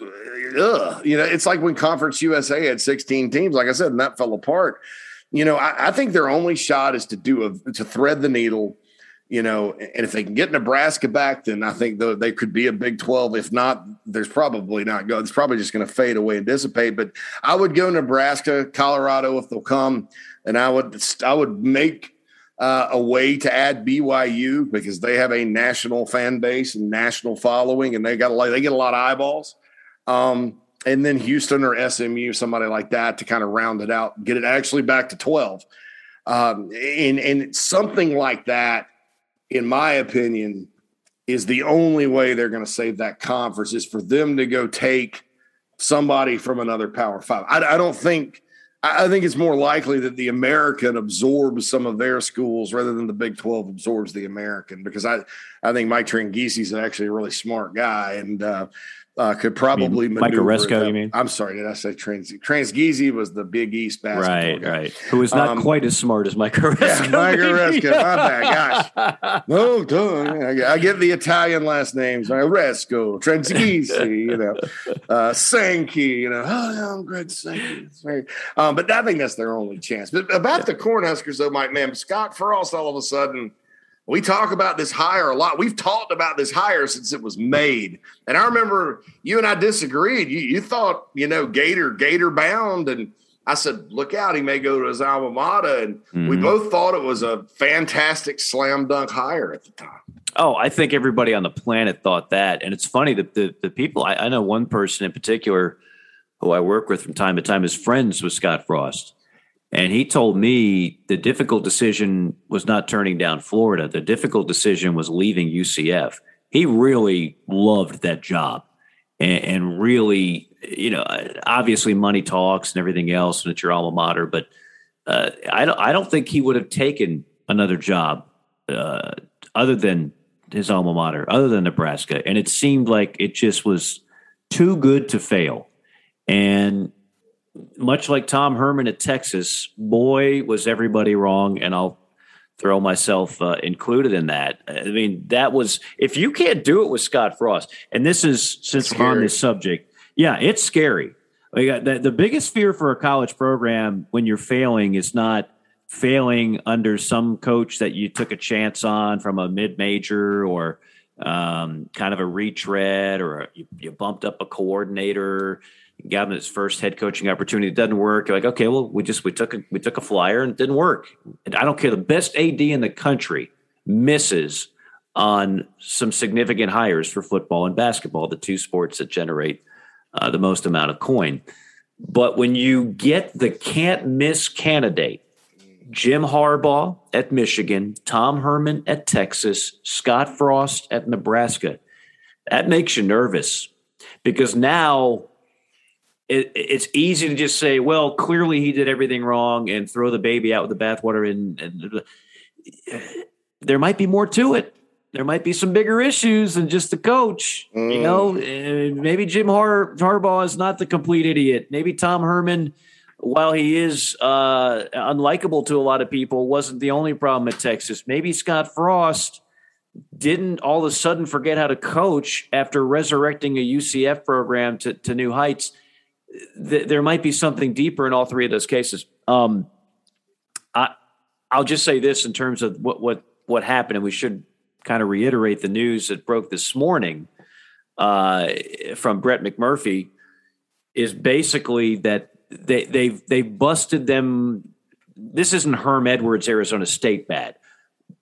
Uh, ugh. You know, it's like when Conference USA had 16 teams, like I said, and that fell apart. You know, I, I think their only shot is to do a to thread the needle you know, and if they can get Nebraska back, then I think they could be a Big 12. If not, there's probably not go. It's probably just going to fade away and dissipate. But I would go Nebraska, Colorado if they'll come, and I would I would make uh, a way to add BYU because they have a national fan base and national following, and they got a they get a lot of eyeballs. Um, and then Houston or SMU, somebody like that, to kind of round it out, get it actually back to 12. Um, and and something like that in my opinion, is the only way they're going to save that conference is for them to go take somebody from another Power Five. I, I don't think. I think it's more likely that the American absorbs some of their schools rather than the Big 12 absorbs the American because I, I think Mike Tranghese is actually a really smart guy. And uh, uh, could probably you Mike Aresco, you mean? I'm sorry, did I say Trans Tranghese was the Big East basketball right, guy. right? Who is not um, quite as smart as Mike Aresco. Yeah, Mike Aresco, my bad, gosh. No, don't. I get the Italian last names: Aresco, Tranghese, you know, uh, Sankey, you know. Oh, yeah, I'm Greg Sankey. Very, um, but I think that's their only chance. But about yeah. the Cornhuskers, though, Mike, man, Scott Frost, all of a sudden we talk about this hire a lot. We've talked about this hire since it was made. And I remember you and I disagreed. You, you thought, you know, Gator, Gator bound. And I said, look out, he may go to his alma mater. And mm-hmm. we both thought it was a fantastic slam dunk hire at the time. Oh, I think everybody on the planet thought that. And it's funny that the, the people, I, I know one person in particular who I work with from time to time is friends with Scott Frost. And he told me the difficult decision was not turning down Florida. The difficult decision was leaving UCF. He really loved that job and, and really, you know, obviously money talks and everything else, and it's your alma mater. But uh, I don't, I don't think he would have taken another job uh, other than his alma mater, other than Nebraska. And it seemed like it just was too good to fail. And much like Tom Herman at Texas, boy, was everybody wrong. And I'll throw myself uh, included in that. I mean, that was, if you can't do it with Scott Frost, and this is since we're on this subject, yeah, it's scary. The, the biggest fear for a college program when you're failing is not failing under some coach that you took a chance on from a mid major or um, kind of a retread or you, you bumped up a coordinator got him his first head coaching opportunity. It doesn't work. You're like, okay, well, we just we took a we took a flyer and it didn't work. And I don't care. The best AD in the country misses on some significant hires for football and basketball, the two sports that generate uh, the most amount of coin. But when you get the can't miss candidate, Jim Harbaugh at Michigan, Tom Herman at Texas, Scott Frost at Nebraska, that makes you nervous because now it, it's easy to just say, well, clearly he did everything wrong and throw the baby out with the bathwater. And, and there might be more to it. There might be some bigger issues than just the coach. Mm. You know, maybe Jim Har- Harbaugh is not the complete idiot. Maybe Tom Herman, while he is uh, unlikable to a lot of people, wasn't the only problem at Texas. Maybe Scott Frost didn't all of a sudden forget how to coach after resurrecting a UCF program to, to new heights th- there might be something deeper in all three of those cases. Um, I I'll just say this in terms of what what what happened, and we should kind of reiterate the news that broke this morning uh, from Brett McMurphy is basically that they they've they busted them. This isn't Herm Edwards, Arizona State bad,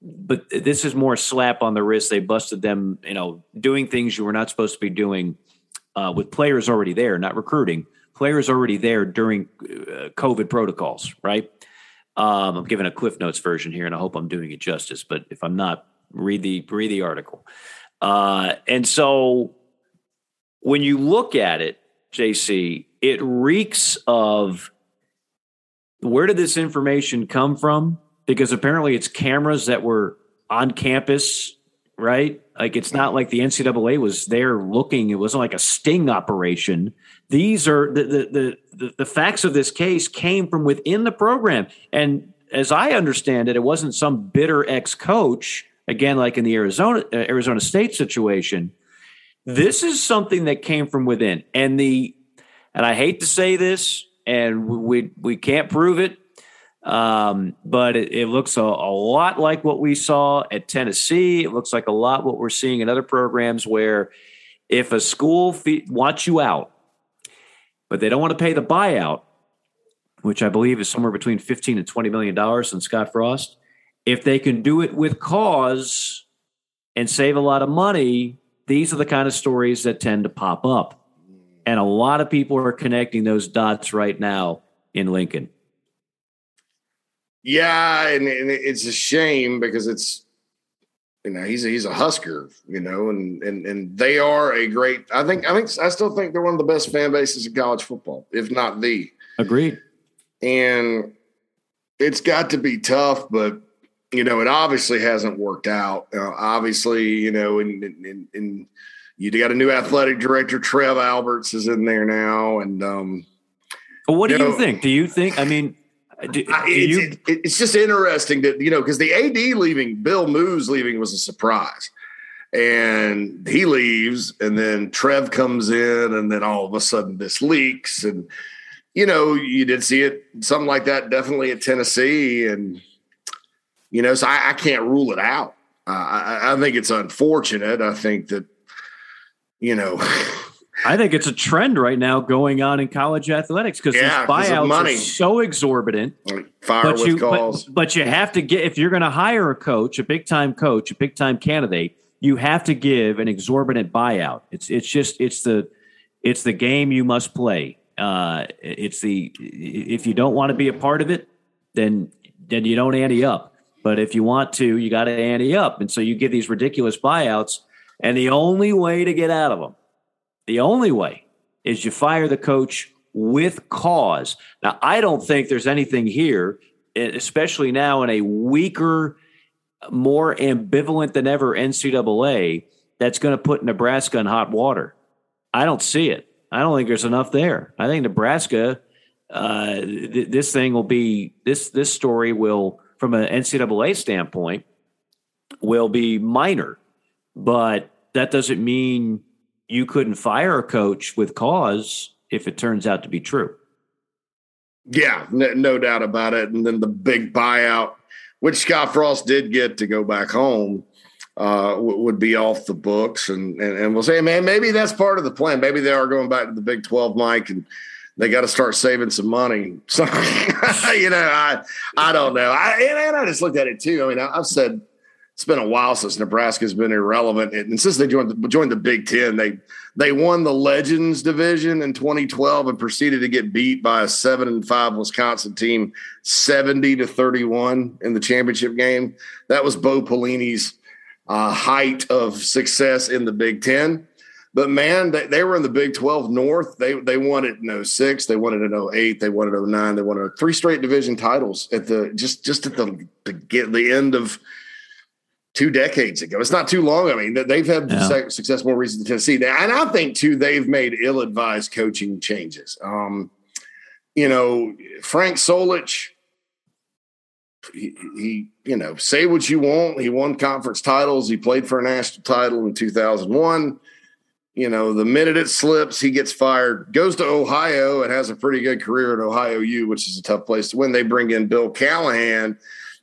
but this is more slap on the wrist. They busted them, you know, doing things you were not supposed to be doing uh, with players already there, not recruiting players already there during uh, COVID protocols, right? Um, I'm giving a Cliff Notes version here, and I hope I'm doing it justice. But if I'm not, read the read the article. Uh, and so when you look at it, JC, it reeks of where did this information come from? Because apparently it's cameras that were on campus right? Like it's not like the NCAA was there looking. It wasn't like a sting operation. These are the the the, the facts of this case came from within the program, and as I understand it, it wasn't some bitter ex coach. Again, like in the Arizona uh, Arizona State situation, this is something that came from within, and the and I hate to say this, and we we can't prove it, um, but it, it looks a, a, lot like what we saw at Tennessee. It looks like a lot what we're seeing in other programs where if a school fee- wants you out, but they don't want to pay the buyout, which I believe is somewhere between 15 and 20 million dollars in Scott Frost, if they can do it with cause and save a lot of money, these are the kind of stories that tend to pop up. And a lot of people are connecting those dots right now in Lincoln. Yeah, and, and it's a shame because it's you know he's a, he's a Husker, you know, and and and they are a great. I think I think I still think they're one of the best fan bases in college football, if not the. Agreed. And it's got to be tough, but you know it obviously hasn't worked out. Uh, obviously, you know, and and and you got a new athletic director, Trev Alberts, is in there now, and um. What do you, know, you think? Do you think? I mean, do, do it's, it, it's just interesting that you know because the AD leaving, Bill Moos leaving was a surprise, and he leaves, and then Trev comes in, and then all of a sudden this leaks, and you know you did see it something like that definitely at Tennessee, and you know so I, I can't rule it out. Uh, I, I think it's unfortunate. I think that you know. I think it's a trend right now going on in college athletics because yeah, these buyouts money. are so exorbitant. Fire but with you, calls. But, but you have to get if you're going to hire a coach, a big time coach, a big time candidate, you have to give an exorbitant buyout. It's it's just it's the it's the game you must play. Uh, it's the if you don't want to be a part of it, then then you don't ante up. But if you want to, you got to ante up, and so you give these ridiculous buyouts. And the only way to get out of them the only way is you fire the coach with cause. Now, I don't think there's anything here, especially now in a weaker, more ambivalent than ever NCAA, that's going to put Nebraska in hot water. I don't see it. I don't think there's enough there. I think Nebraska, uh, th- this thing will be this this story will, from an NCAA standpoint, will be minor, but that doesn't mean you couldn't fire a coach with cause if it turns out to be true. Yeah, no, doubt about it. And then the big buyout, which Scott Frost did get to go back home, uh, would be off the books. And, and, and we'll say, man, maybe that's part of the plan. Maybe they are going back to the Big 12, Mike, and they got to start saving some money. So, you know, I I don't know. I, and, I just looked at it too. I mean, I've said – it's been a while since Nebraska's been irrelevant, and since they joined the, joined the Big Ten, they they won the Legends division in 2012 and proceeded to get beat by a seven and five Wisconsin team, 70 to 31 in the championship game. That was Bo Pelini's uh, height of success in the Big Ten. But man, they, they, were in the Big 12 North. They they won it in 06, they won it in 08, they won it in 09, they won three straight division titles at the just just at the the, the end of two decades ago. It's not too long. I mean, they've had yeah. success more recently than Tennessee. And I think, too, they've made ill advised coaching changes. Um, you know, Frank Solich, he, he, you know, say what you want. He won conference titles. He played for a national title in 2001. You know, the minute it slips, he gets fired, goes to Ohio and has a pretty good career at Ohio U, which is a tough place to win. They bring in Bill Callahan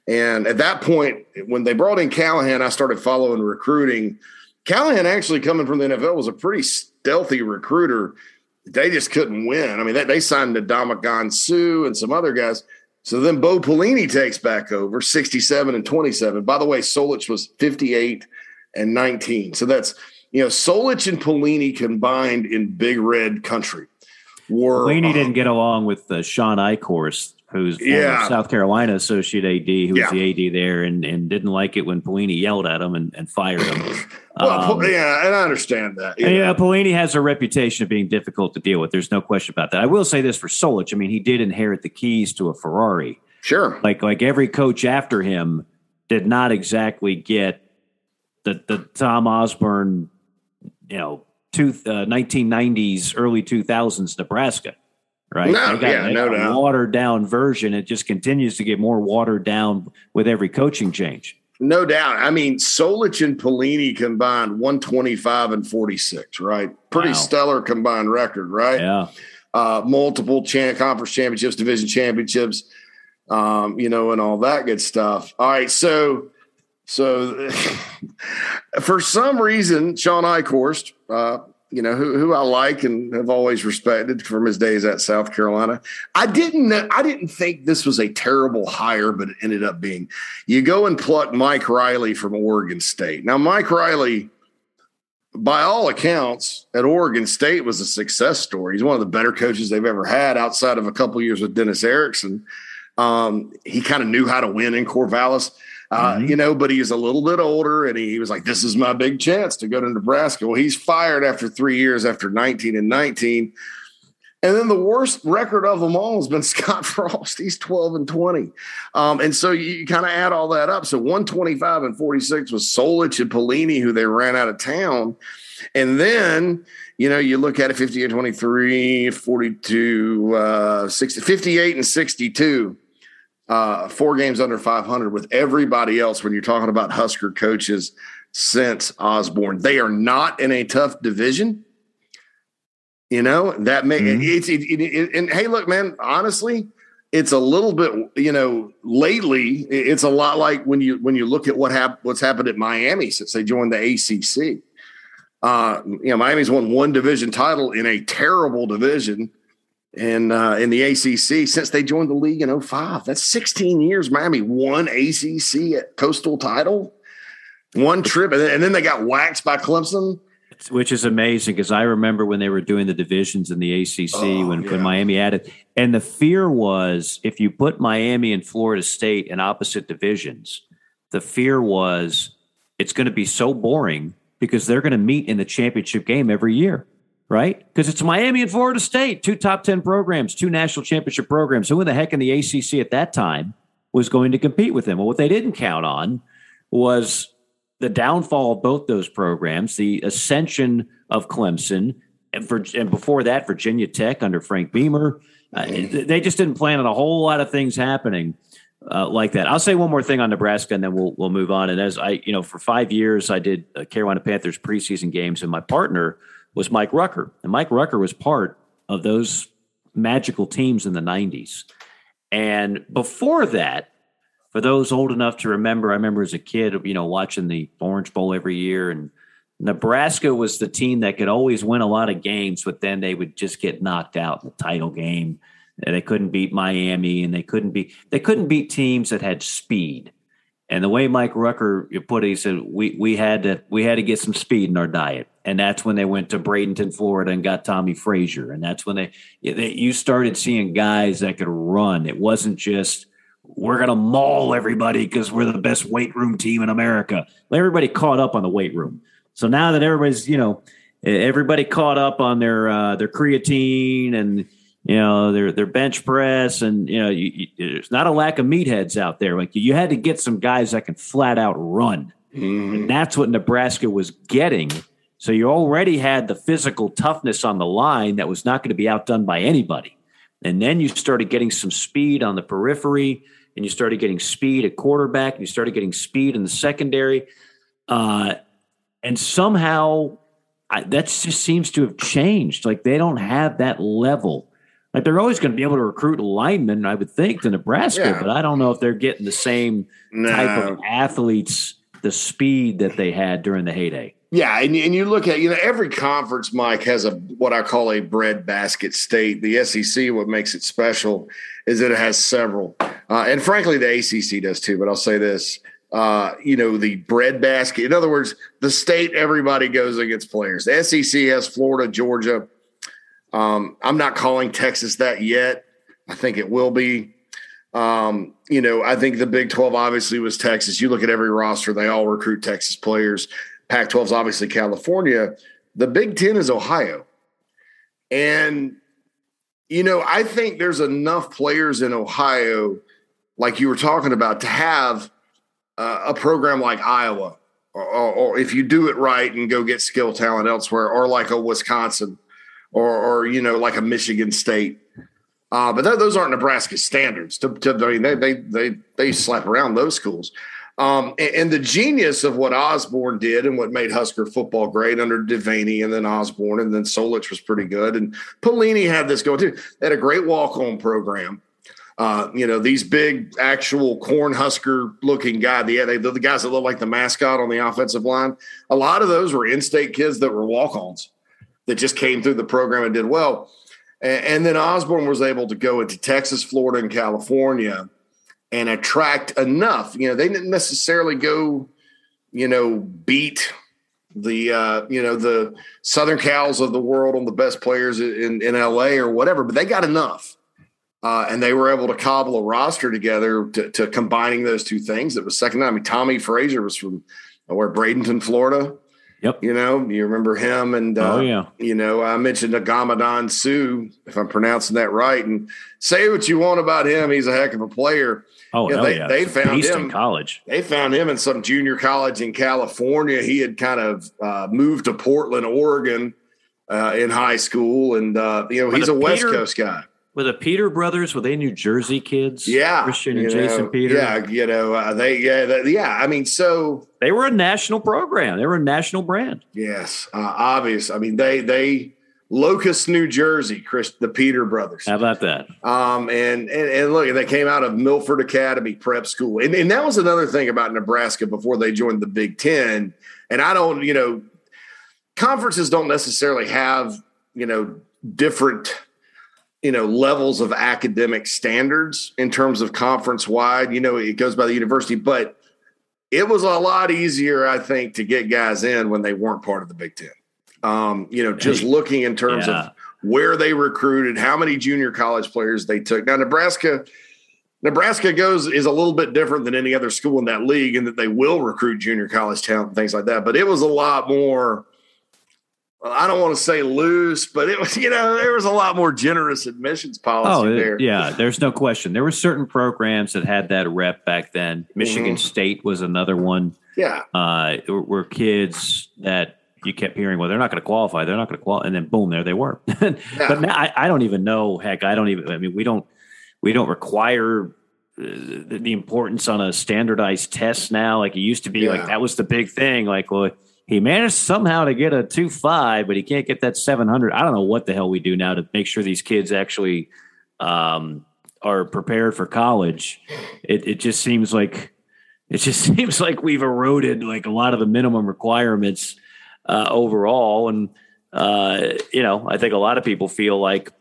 and at that point, when they brought in Callahan, I started following recruiting. Callahan actually coming from the NFL was a pretty stealthy recruiter. They just couldn't win. I mean, they, they signed Ndamukong Suh and some other guys. So then Bo Pelini takes back over 67 and 27. By the way, Solich was 58 and 19. So that's, you know, Solich and Pelini combined in Big Red country. Were, Pelini um, didn't get along with uh, Shawn Eichorst who's yeah. South Carolina associate AD, who was the AD there, and, and didn't like it when Pelini yelled at him and, and fired him. well, um, yeah, and I understand that. Yeah. yeah, Pelini has a reputation of being difficult to deal with. There's no question about that. I will say this for Solich. I mean, he did inherit the keys to a Ferrari. Sure. Like like every coach after him did not exactly get the the Tom Osborne, you know, two, uh, 1990s, early 2000s Nebraska, right? No, got, yeah, no doubt. watered down version. It just continues to get more watered down with every coaching change. No doubt. I mean, Solich and Pelini combined 125 and 46, right? Pretty Wow. stellar combined record, right? Yeah. Uh, multiple conference championships, division championships, um, you know, and all that good stuff. All right. So, so for some reason, Shawn Eichorst, uh, you know, who, who I like and have always respected from his days at South Carolina. I didn't I didn't think this was a terrible hire, but it ended up being. You go and pluck Mike Riley from Oregon State. Now, Mike Riley, by all accounts, at Oregon State was a success story. He's one of the better coaches they've ever had outside of a couple years with Dennis Erickson. Um, he kind of knew how to win in Corvallis. Uh, Mhm. You know, but he's a little bit older, and he, he was like, "This is my big chance to go to Nebraska." Well, he's fired after three years, after nineteen and nineteen, and then the worst record of them all has been Scott Frost. He's twelve and twenty, um, and so you, you kind of add all that up. So one twenty five and forty six was Solich and Pelini, who they ran out of town, and then you know you look at it 58 23 42 uh 60 58 and 62 uh, four games under 500 with everybody else when you're talking about Husker coaches since Osborne. They are not in a tough division. You know, that may Mhm. it's it, it, it- and hey, look, man, honestly, it's a little bit, you know, lately it's a lot like when you when you look at what hap- what's happened at Miami since they joined the ACC. Uh, you know, Miami's won one division title in a terrible division in uh, in the ACC since they joined the league in 05. That's 16 years. Miami won ACC at coastal title, one trip, and then, and then they got waxed by Clemson. which is amazing because I remember when they were doing the divisions in the ACC Oh, when, yeah. when Miami added, and the fear was if you put Miami and Florida State in opposite divisions, the fear was it's going to be so boring because they're going to meet in the championship game every year, right? Because it's Miami and Florida State, two top 10 programs, two national championship programs. Who in the heck in the ACC at that time was going to compete with them? Well, what they didn't count on was the downfall of both those programs, the ascension of Clemson, and, for, and before that, Virginia Tech under Frank Beamer. Uh, they just didn't plan on a whole lot of things happening uh, like that. I'll say one more thing on Nebraska, and then we'll we'll move on. And as I, you know, for five years, I did uh, Carolina Panthers preseason games, and my partner was Mike Rucker, and Mike Rucker was part of those magical teams in the '90s. And before that, for those old enough to remember, I remember as a kid, you know, watching the Orange Bowl every year, and Nebraska was the team that could always win a lot of games, but then they would just get knocked out in the title game. And They couldn't beat Miami, and they couldn't beat they couldn't beat teams that had speed. And the way Mike Rucker put it, he said we we had to we had to get some speed in our diet, and that's when they went to Bradenton, Florida, and got Tommie Frazier, and that's when they, they you started seeing guys that could run. It wasn't just we're going to maul everybody because we're the best weight room team in America. Everybody caught up on the weight room. So now that everybody's, you know, everybody caught up on their uh, their creatine and you know their their bench press and you know you, you, there's not a lack of meatheads out there. Like you had to get some guys that can flat out run, and that's what Nebraska was getting. So you already had the physical toughness on the line that was not going to be outdone by anybody. And then you started getting some speed on the periphery, and you started getting speed at quarterback, and you started getting speed in the secondary. Uh, and somehow I, that just seems to have changed. Like they don't have that level. Like they're always going to be able to recruit linemen, I would think, to Nebraska, Yeah. but I don't know if they're getting the same type of athletes, the speed that they had during the heyday. Yeah, and, and you look at you know every conference, Mike has a what I call a breadbasket state. The SEC, what makes it special is that it has several, uh, and frankly, the ACC does too. But I'll say this: uh, you know, the breadbasket. In other words, the state everybody goes against players. The SEC has Florida, Georgia. Um, I'm not calling Texas that yet. I think it will be. Um, you know, I think the Big 12 obviously was Texas. You look at every roster, they all recruit Texas players. Pac 12 is obviously California. The Big 10 is Ohio. And, you know, I think there's enough players in Ohio, like you were talking about, to have uh, a program like Iowa or, or, if you do it right and go get skill talent elsewhere, or like a Wisconsin, or or you know like a Michigan State. Uh, but th- those aren't Nebraska standards. To, to, I mean, they, they they they slap around those schools. Um, and, and, the genius of what Osborne did and what made Husker football great under Devaney and then Osborne and then Solich was pretty good. And Pelini had this going too. They had a great walk on program. Uh, you know, these big actual corn husker looking guy, the, they, the guys that look like the mascot on the offensive line, a lot of those were in state kids that were walk ons that just came through the program and did well. And, and then Osborne was able to go into Texas, Florida, and California and attract enough. You know, they didn't necessarily go, you know, beat the uh, you know the Southern Cals of the world on the best players in, in LA or whatever, but they got enough. Uh, and they were able to cobble a roster together to, to, combining those two things. It was second. I mean, Tommie Frazier was from where Bradenton, Florida. Yep. You know, you remember him and uh, oh yeah. You know, I mentioned Ndamukong Suh, if I'm pronouncing that right. And say what you want about him, he's a heck of a player. Oh know, they, yeah. they found him in college. They found him in some junior college in California. He had kind of uh, moved to Portland, Oregon, uh, in high school, and uh, you know he's a West Coast guy. Were the Peter brothers? Were they New Jersey kids? Yeah, Christian and Jason Peter. Yeah, you know uh, they. Yeah, they, yeah. I mean, so they were a national program. They were a national brand. Yes, uh, obvious. I mean, they they Locust, New Jersey, Chris, the Peter brothers. How about that? Um, and, and, and look, they came out of Milford Academy Prep School, and and that was another thing about Nebraska before they joined the Big Ten. And I don't, you know, conferences don't necessarily have you know different you know levels of academic standards in terms of conference wide you know it goes by the university but it was a lot easier i think to get guys in when they weren't part of the big ten. Um, you know just looking in terms yeah. of where they recruited how many junior college players they took. Now nebraska nebraska goes is a little bit different than any other school in that league in that they will recruit junior college talent and things like that but it was a lot more I don't want to say loose, but it was, you know, there was a lot more generous admissions policy oh, there. Yeah, there's no question. There were certain programs that had that rep back then. Michigan mm-hmm. State was another one. Yeah. Uh, were kids that you kept hearing, well, they're not going to qualify. They're not going to qualify. And then boom, there they were. yeah. But now I, I, don't even know. Heck, I don't even, I mean, we don't, we don't require uh, the, the importance on a standardized test now. Like it used to be yeah. like, that was the big thing. Like, well, he managed somehow to get a two five, but he can't get that seven hundred. I don't know what the hell we do now to make sure these kids actually um, are prepared for college. It, it just seems like it just seems like we've eroded like a lot of the minimum requirements uh, overall, and uh, you know I think a lot of people feel like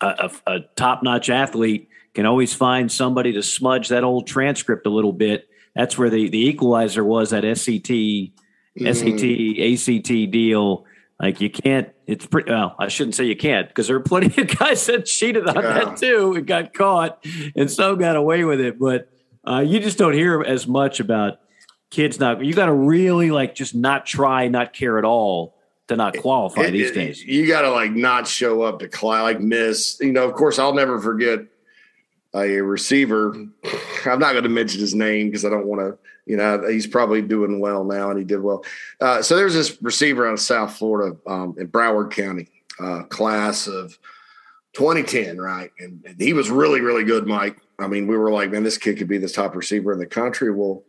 a, a, a top notch athlete can always find somebody to smudge that old transcript a little bit. That's where the, the equalizer was at SCT SAT, ACT deal. Like you can't. It's pretty. Well, I shouldn't say you can't because there are plenty of guys that cheated on yeah. that too and got caught, and some got away with it. But uh, you just don't hear as much about kids not. You got to really like just not try, not care at all to not qualify it, these it, days. You got to like not show up to class, like miss. You know, of course, I'll never forget a receiver. I'm not going to mention his name because I don't want to you know, he's probably doing well now, and he did well. Uh, so there's this receiver out of South Florida um, in Broward County, uh, class of 2010, right? And, and, he was really, really good, Mike. I mean, we were like, man, this kid could be the top receiver in the country. Well,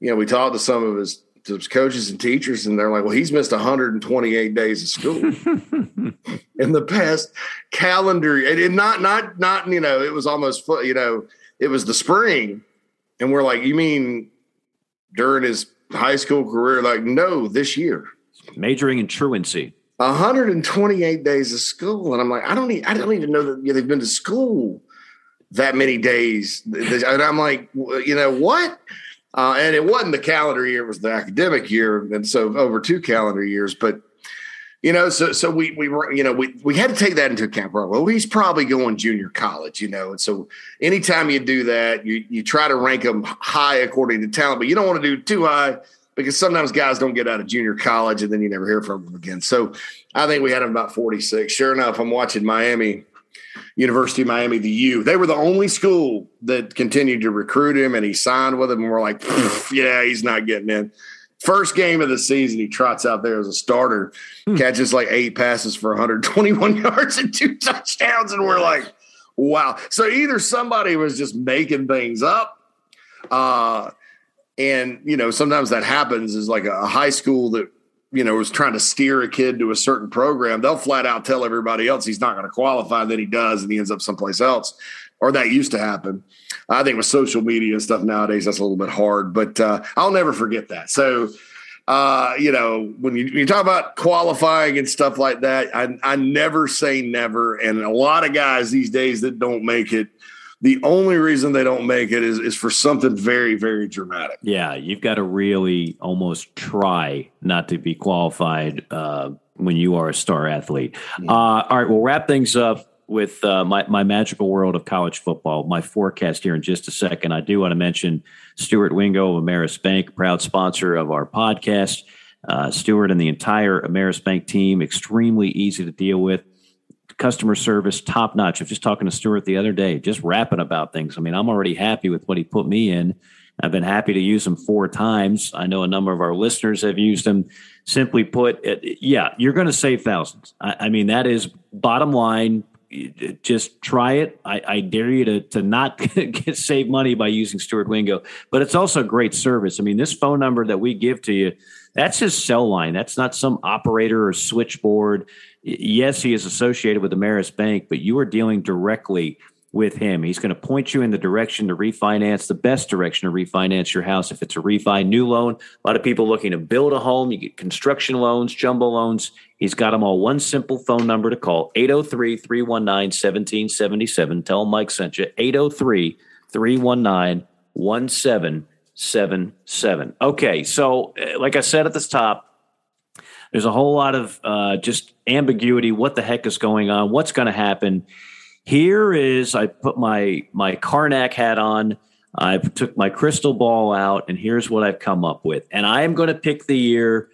you know, we talked to some of his, his coaches and teachers, and they're like, well, he's missed 128 days of school in the past calendar. And not, not, not, you know, it was almost, you know, it was the spring. And we're like, you mean during his high school career? Like, no, this year. Majoring in truancy. 128 days of school. And I'm like, I don't even, I don't even know that they've been to school that many days. And I'm like, you know what? Uh, and it wasn't the calendar year; it was the academic year, and so over two calendar years. But you know, so so we we were you know we we had to take that into account. Well, he's probably going junior college, you know, and so anytime you do that, you you try to rank them high according to talent, but you don't want to do too high because sometimes guys don't get out of junior college and then you never hear from them again. So I think we had him about forty six. Sure enough, I'm watching Miami. University of Miami, the U. They were the only school that continued to recruit him, and he signed with them. And we're like, yeah, he's not getting in First game of the season, he trots out there as a starter, hmm. catches like eight passes for 121 yards and two touchdowns, and we're like, wow. So either somebody was just making things up, uh, and you know sometimes that happens is like a high school that you know, is trying to steer a kid to a certain program, they'll flat out tell everybody else he's not going to qualify. Then he does, and he ends up someplace else. Or that used to happen. I think with social media and stuff nowadays, that's a little bit hard. But uh, I'll never forget that. So, uh, you know, when you, when you, talk about qualifying and stuff like that, I, I never say never. And a lot of guys these days that don't make it – the only reason they don't make it is, is for something very, very dramatic. Yeah, you've got to really almost try not to be qualified uh, when you are a star athlete. Uh, all right, we'll wrap things up with uh, my, my magical world of college football, my forecast here in just a second. I do want to mention Stuart Wingo of Ameris Bank, proud sponsor of our podcast. Uh, Stuart and the entire Ameris Bank team, extremely easy to deal with customer service top notch. I was just talking to Stuart the other day, just rapping about things. I mean, I'm already happy with what he put me in. I've been happy to use them four times. I know a number of our listeners have used them. Simply put, yeah, you're going to save thousands. I, I, mean, that is bottom line. Just try it. I, I dare you to to not get save money by using Stuart Wingo, but it's also a great service. I mean, this phone number that we give to you, that's his cell line. That's not some operator or switchboard yes, he is associated with Ameris Bank, but you are dealing directly with him. He's going to point you in the direction to refinance, the best direction to refinance your house. If it's a refi new loan, a lot of people looking to build a home, you get construction loans, jumbo loans. He's got them all. One simple phone number to call 803 319 1777. Tell Mike sent you 803 319 1777. Okay, so uh, like I said at the top, there's a whole lot of uh, just ambiguity. What the heck is going on? What's going to happen? Here is I put my my Karnak hat on. I took my crystal ball out, and here's what I've come up with. And I am going to pick the year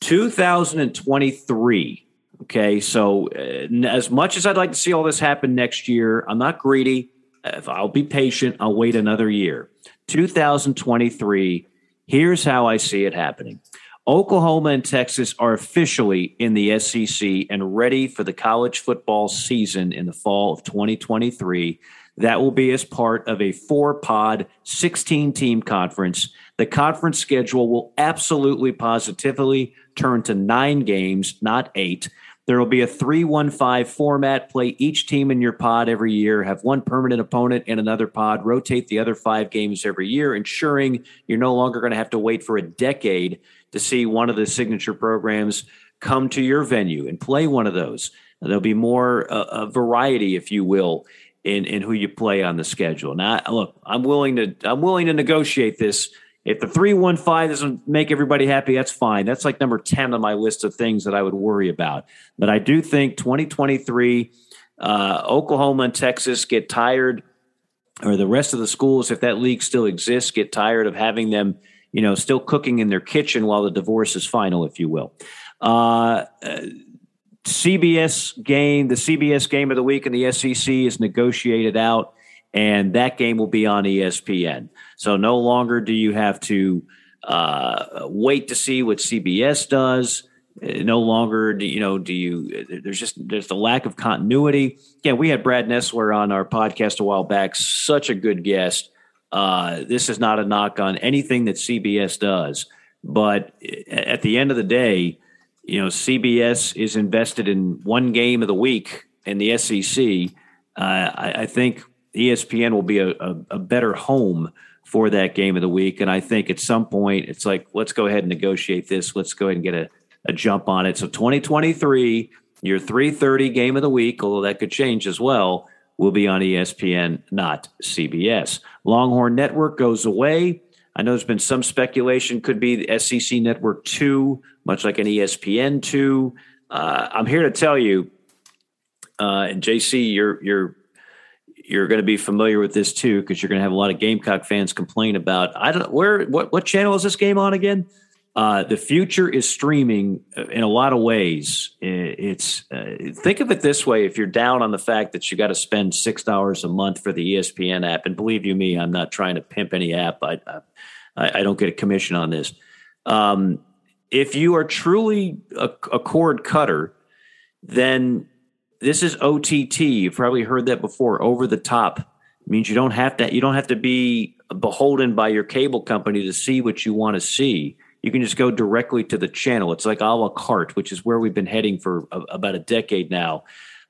2023. Okay, so uh, as much as I'd like to see all this happen next year, I'm not greedy. If I'll be patient, I'll wait another year. 2023. Here's how I see it happening. Oklahoma and Texas are officially in the SEC and ready for the college football season in the fall of 2023. That will be as part of a four pod, 16 team conference. The conference schedule will absolutely positively turn to nine games, not eight. There will be a 3-1-5 format. Play each team in your pod every year. Have one permanent opponent in another pod. Rotate the other five games every year, ensuring you're no longer going to have to wait for a decade to see one of the signature programs come to your venue and play one of those. There'll be more uh, a variety, if you will, in in who you play on the schedule. Now, look, I'm willing to I'm willing to negotiate this. If the three one five doesn't make everybody happy, that's fine. That's like number ten on my list of things that I would worry about. But I do think 2023, uh, Oklahoma and Texas get tired, or the rest of the schools, if that league still exists, get tired of having them you know, still cooking in their kitchen while the divorce is final, if you will. Uh, CBS game, the CBS game of the week in the SEC is negotiated out, and that game will be on ESPN. So no longer do you have to uh, wait to see what CBS does. No longer do you know? Do you? There's just there's the lack of continuity. Again, we had Brad Nessler on our podcast a while back. Such a good guest. Uh, this is not a knock on anything that CBS does, but at the end of the day, you know, CBS is invested in one game of the week in the SEC. Uh, I, I, think ESPN will be a, a, a, better home for that game of the week. And I think at some point, it's like, let's go ahead and negotiate this. Let's go ahead and get a, a jump on it. So 2023, your 330 game of the week, although that could change as well will be on ESPN, not CBS. Longhorn Network goes away. I know there's been some speculation could be the SEC Network 2, much like an ESPN 2. Uh, I'm here to tell you, uh, and JC, you're you're you're going to be familiar with this too because you're going to have a lot of Gamecock fans complain about. I don't where what what channel is this game on again? Uh, the future is streaming uh, in a lot of ways. It's uh, think of it this way: if you're down on the fact that you got to spend six dollars a month for the ESPN app, and believe you me, I'm not trying to pimp any app. I I, I don't get a commission on this. Um, if you are truly a, a cord cutter, then this is OTT. You've probably heard that before. Over the top it means you don't have to. You don't have to be beholden by your cable company to see what you want to see. You can just go directly to the channel. It's like a la carte, which is where we've been heading for a, about a decade now.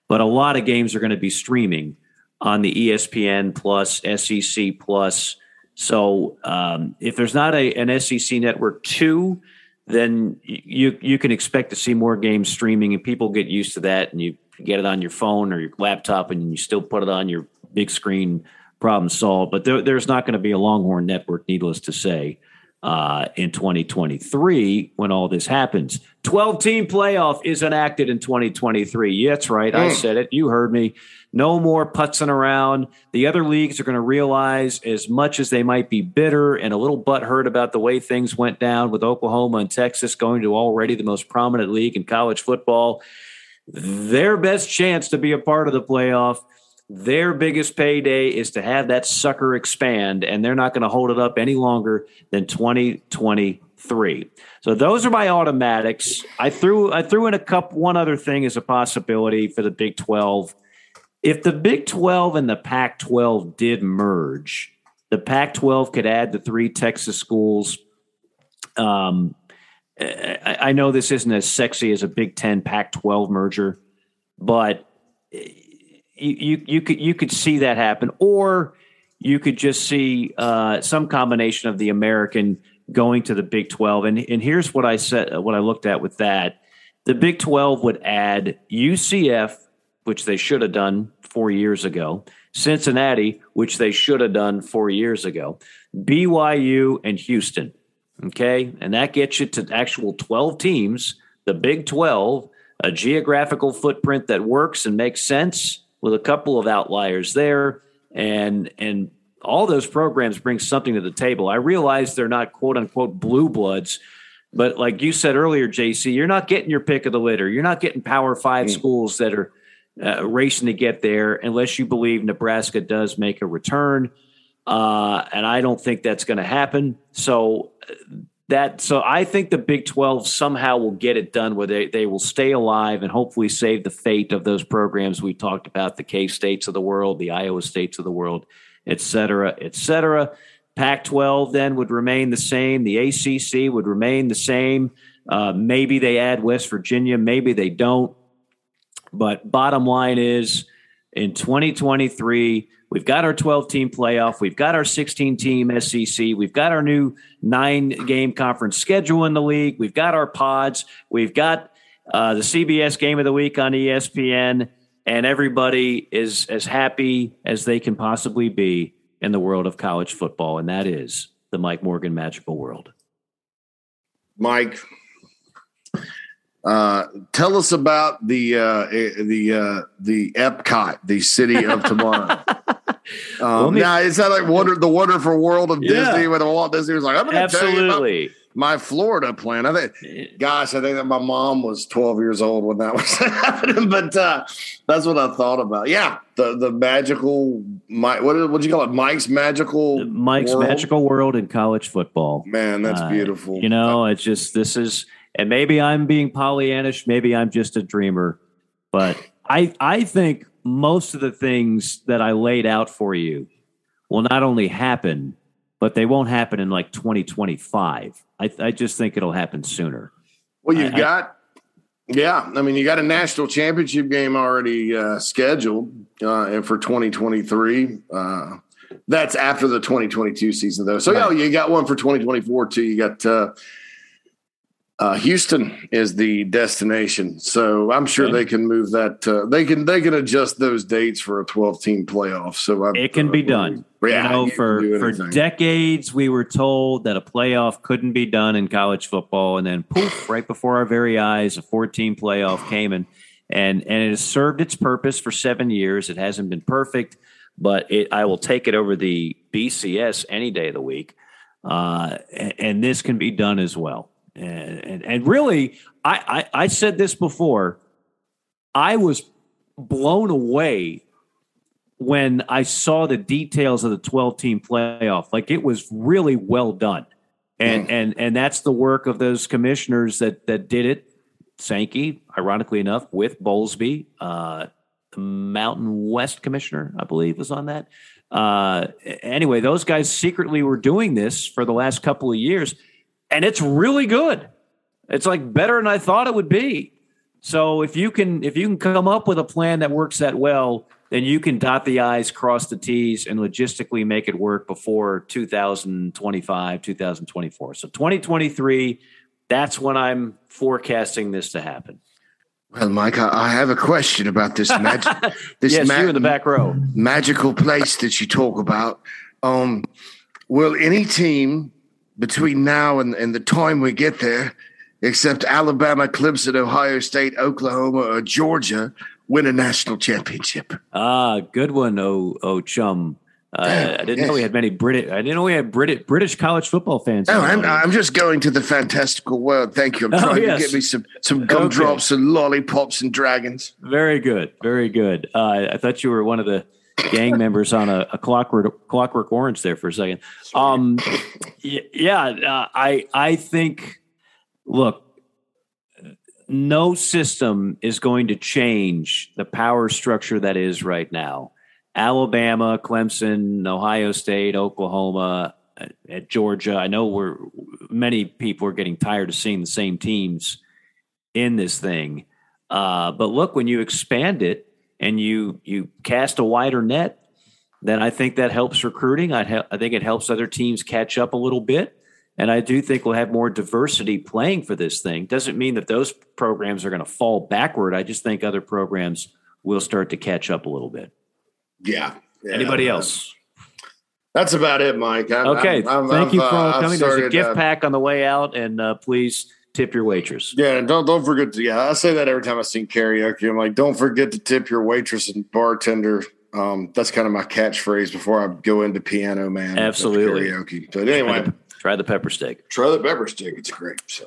But a lot of games are going to be streaming on the ESPN Plus, SEC Plus. So um, if there's not a, an SEC Network two, then you you can expect to see more games streaming, and people get used to that, and you get it on your phone or your laptop, and you still put it on your big screen. Problem solved. But there, there's not going to be a Longhorn network, needless to say uh, in 2023 when all this happens. 12 team playoff is enacted in 2023. Yeah, that's right. Mm. I said it. You heard me. No more putzing around. The other leagues are going to realize, as much as they might be bitter and a little butthurt about the way things went down with Oklahoma and Texas going to already the most prominent league in college football, their best chance to be a part of the playoff their biggest payday is to have that sucker expand, and they're not going to hold it up any longer than 2023. So those are my automatics. I threw I threw in a cup one other thing as a possibility for the Big 12. If the Big 12 and the Pac 12 did merge, the Pac 12 could add the three Texas schools. Um, I, I know this isn't as sexy as a Big 10 Pac 12 merger, but you, you could you could see that happen, or you could just see uh, some combination of the American going to the Big Twelve. And and here's what I said, what I looked at with that: the Big Twelve would add UCF, which they should have done four years ago, Cincinnati, which they should have done four years ago, BYU, and Houston. Okay, and that gets you to actual twelve teams. The Big Twelve, a geographical footprint that works and makes sense with a couple of outliers there, and and all those programs bring something to the table. I realize they're not quote unquote blue bloods, but like you said earlier, JC, you're not getting your pick of the litter. You're not getting Power Five mm. schools that are uh, racing to get there unless you believe Nebraska does make a return. Uh, and I don't think that's going to happen. So that so I think the Big 12 somehow will get it done where they, they will stay alive and hopefully save the fate of those programs we talked about, the K states of the world, the Iowa states of the world, et cetera, et cetera. Pac 12 then would remain the same. The ACC would remain the same. Uh, maybe they add West Virginia, maybe they don't. But bottom line is in 2023, We've got our 12 team playoff. We've got our 16 team SEC. We've got our new nine game conference schedule in the league. We've got our pods. We've got uh, the CBS game of the week on ESPN. And everybody is as happy as they can possibly be in the world of college football. And that is the Mike Morgan magical world. Mike, uh, tell us about the uh, the uh, the Epcot, the city of tomorrow. um, me, now is that like wonder the wonderful world of yeah. Disney when Walt Disney was like, I'm going to tell you about my Florida plan. I think, gosh, I think that my mom was 12 years old when that was happening, but uh, that's what I thought about. Yeah, the the magical, my what what you call it, Mike's magical, Mike's world? magical world in college football. Man, that's uh, beautiful. You know, it's just this is and maybe I'm being Pollyannish, maybe I'm just a dreamer, but I I think most of the things that I laid out for you will not only happen, but they won't happen in like 2025. I, I just think it'll happen sooner. Well, you've I, got, I, yeah, I mean, you got a national championship game already uh, scheduled uh, for 2023. Uh, that's after the 2022 season, though. So, right. yeah, you got one for 2024 too. You got uh, Houston is the destination, so I'm sure okay. they can move that. Uh, they can they can adjust those dates for a 12 team playoff. So i it can uh, be done. Yeah, you know, for for decades we were told that a playoff couldn't be done in college football, and then poof, right before our very eyes, a 14 playoff came and and and it has served its purpose for seven years. It hasn't been perfect, but it, I will take it over the BCS any day of the week, uh, and, and this can be done as well. And, and, and really, I, I, I said this before. I was blown away when I saw the details of the 12 team playoff. Like it was really well done. and and and that's the work of those commissioners that that did it. Sankey, ironically enough, with Bowlesby, uh, the Mountain West commissioner, I believe, was on that. Uh, anyway, those guys secretly were doing this for the last couple of years, and it's really good. It's like better than I thought it would be. So if you can if you can come up with a plan that works that well, then you can dot the i's, cross the t's, and logistically make it work before 2025, 2024. So 2023, that's when I'm forecasting this to happen. Well, Mike, I, have a question about this magic. this yes, ma- you in the back row. magical place that you talk about. Um, will any team between now and, and the time we get there, except Alabama, Clemson, Ohio State, Oklahoma, or Georgia, win a national championship? Ah, good one, oh, oh chum. Uh, I didn't Yes. know we had many British. I didn't know we had British British college football fans. Oh, I'm. I'm just going to the fantastical world. Thank you. I'm Oh, trying yes. to get me some some gumdrops and lollipops and dragons. Very good, very good. Uh, I thought you were one of the gang members on a, a clockwork Clockwork Orange there for a second. Um, yeah, uh, I I think. Look, no system is going to change the power structure that is right now. Alabama, Clemson, Ohio State, Oklahoma, uh, at Georgia. I know we're many people are getting tired of seeing the same teams in this thing. Uh, but look, when you expand it and you you cast a wider net, then I think that helps recruiting. I, I think it helps other teams catch up a little bit. And I do think we'll have more diversity playing for this thing. Doesn't mean that those programs are going to fall backward. I just think other programs will start to catch up a little bit. Yeah. Yeah. Anybody else? That's about it, Mike. I'm, Okay. I'm- I'm- Thank you for uh, coming. There's a gift uh, pack on the way out, and uh, please tip your waitress. Yeah, and don't don't forget to yeah. I say that every time I sing karaoke. I'm like, don't forget to tip your waitress and bartender. Um, that's kind of my catchphrase before I go into piano man. Absolutely. karaoke. But anyway, Try the pepper steak. try the pepper stick. It's great. So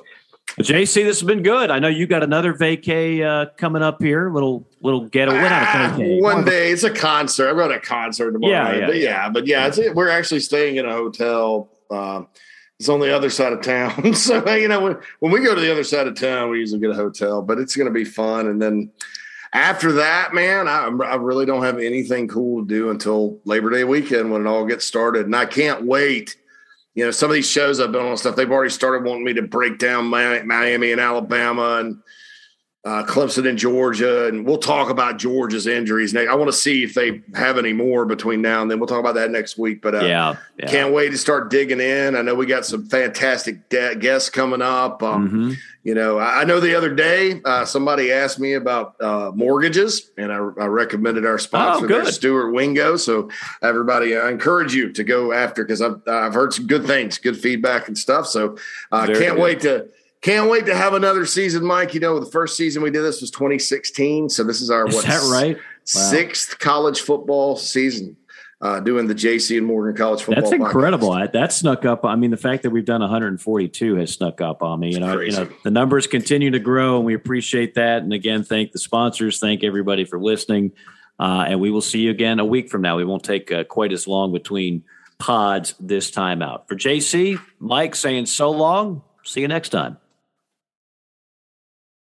JC, this has been good. I know you got another vacay uh, coming up here. Little little getaway, Ah, one day it's a concert. I got a concert tomorrow. Yeah, yeah, but yeah, but yeah, it's, we're actually staying in a hotel. Um, it's on the other side of town, so you know when, when we go to the other side of town, we usually get a hotel. But it's going to be fun, and then after that, man, I, I really don't have anything cool to do until Labor Day weekend when it all gets started, and I can't wait. You know, some of these shows I've been on stuff, they've already started wanting me to break down Miami and Alabama and uh, Clemson and Georgia, and we'll talk about Georgia's injuries next. I want to see if they have any more between now and then. We'll talk about that next week. But uh, yeah, yeah. can't wait to start digging in. I know we got some fantastic de- guests coming up. Um, Mhm. You know, I, I know the other day uh, somebody asked me about uh, mortgages, and I, I recommended our sponsor, Oh. Stuart Wingo. So everybody, I encourage you to go after because I've I've heard some good things, good feedback and stuff. So uh, can't wait to. Can't wait to have another season, Mike. You know, the first season we did this was 2016, so this is our Is what that right? Wow. sixth college football season uh, doing the JC and Morgan College Football. That's incredible. I- That snuck up. I mean, the fact that we've done 142 has snuck up on me. You know, you know, the numbers continue to grow, and we appreciate that. And again, thank the sponsors. Thank everybody for listening. Uh, and we will see you again a week from now. We won't take uh, quite as long between pods this time out. For JC, Mike saying so long. See you next time.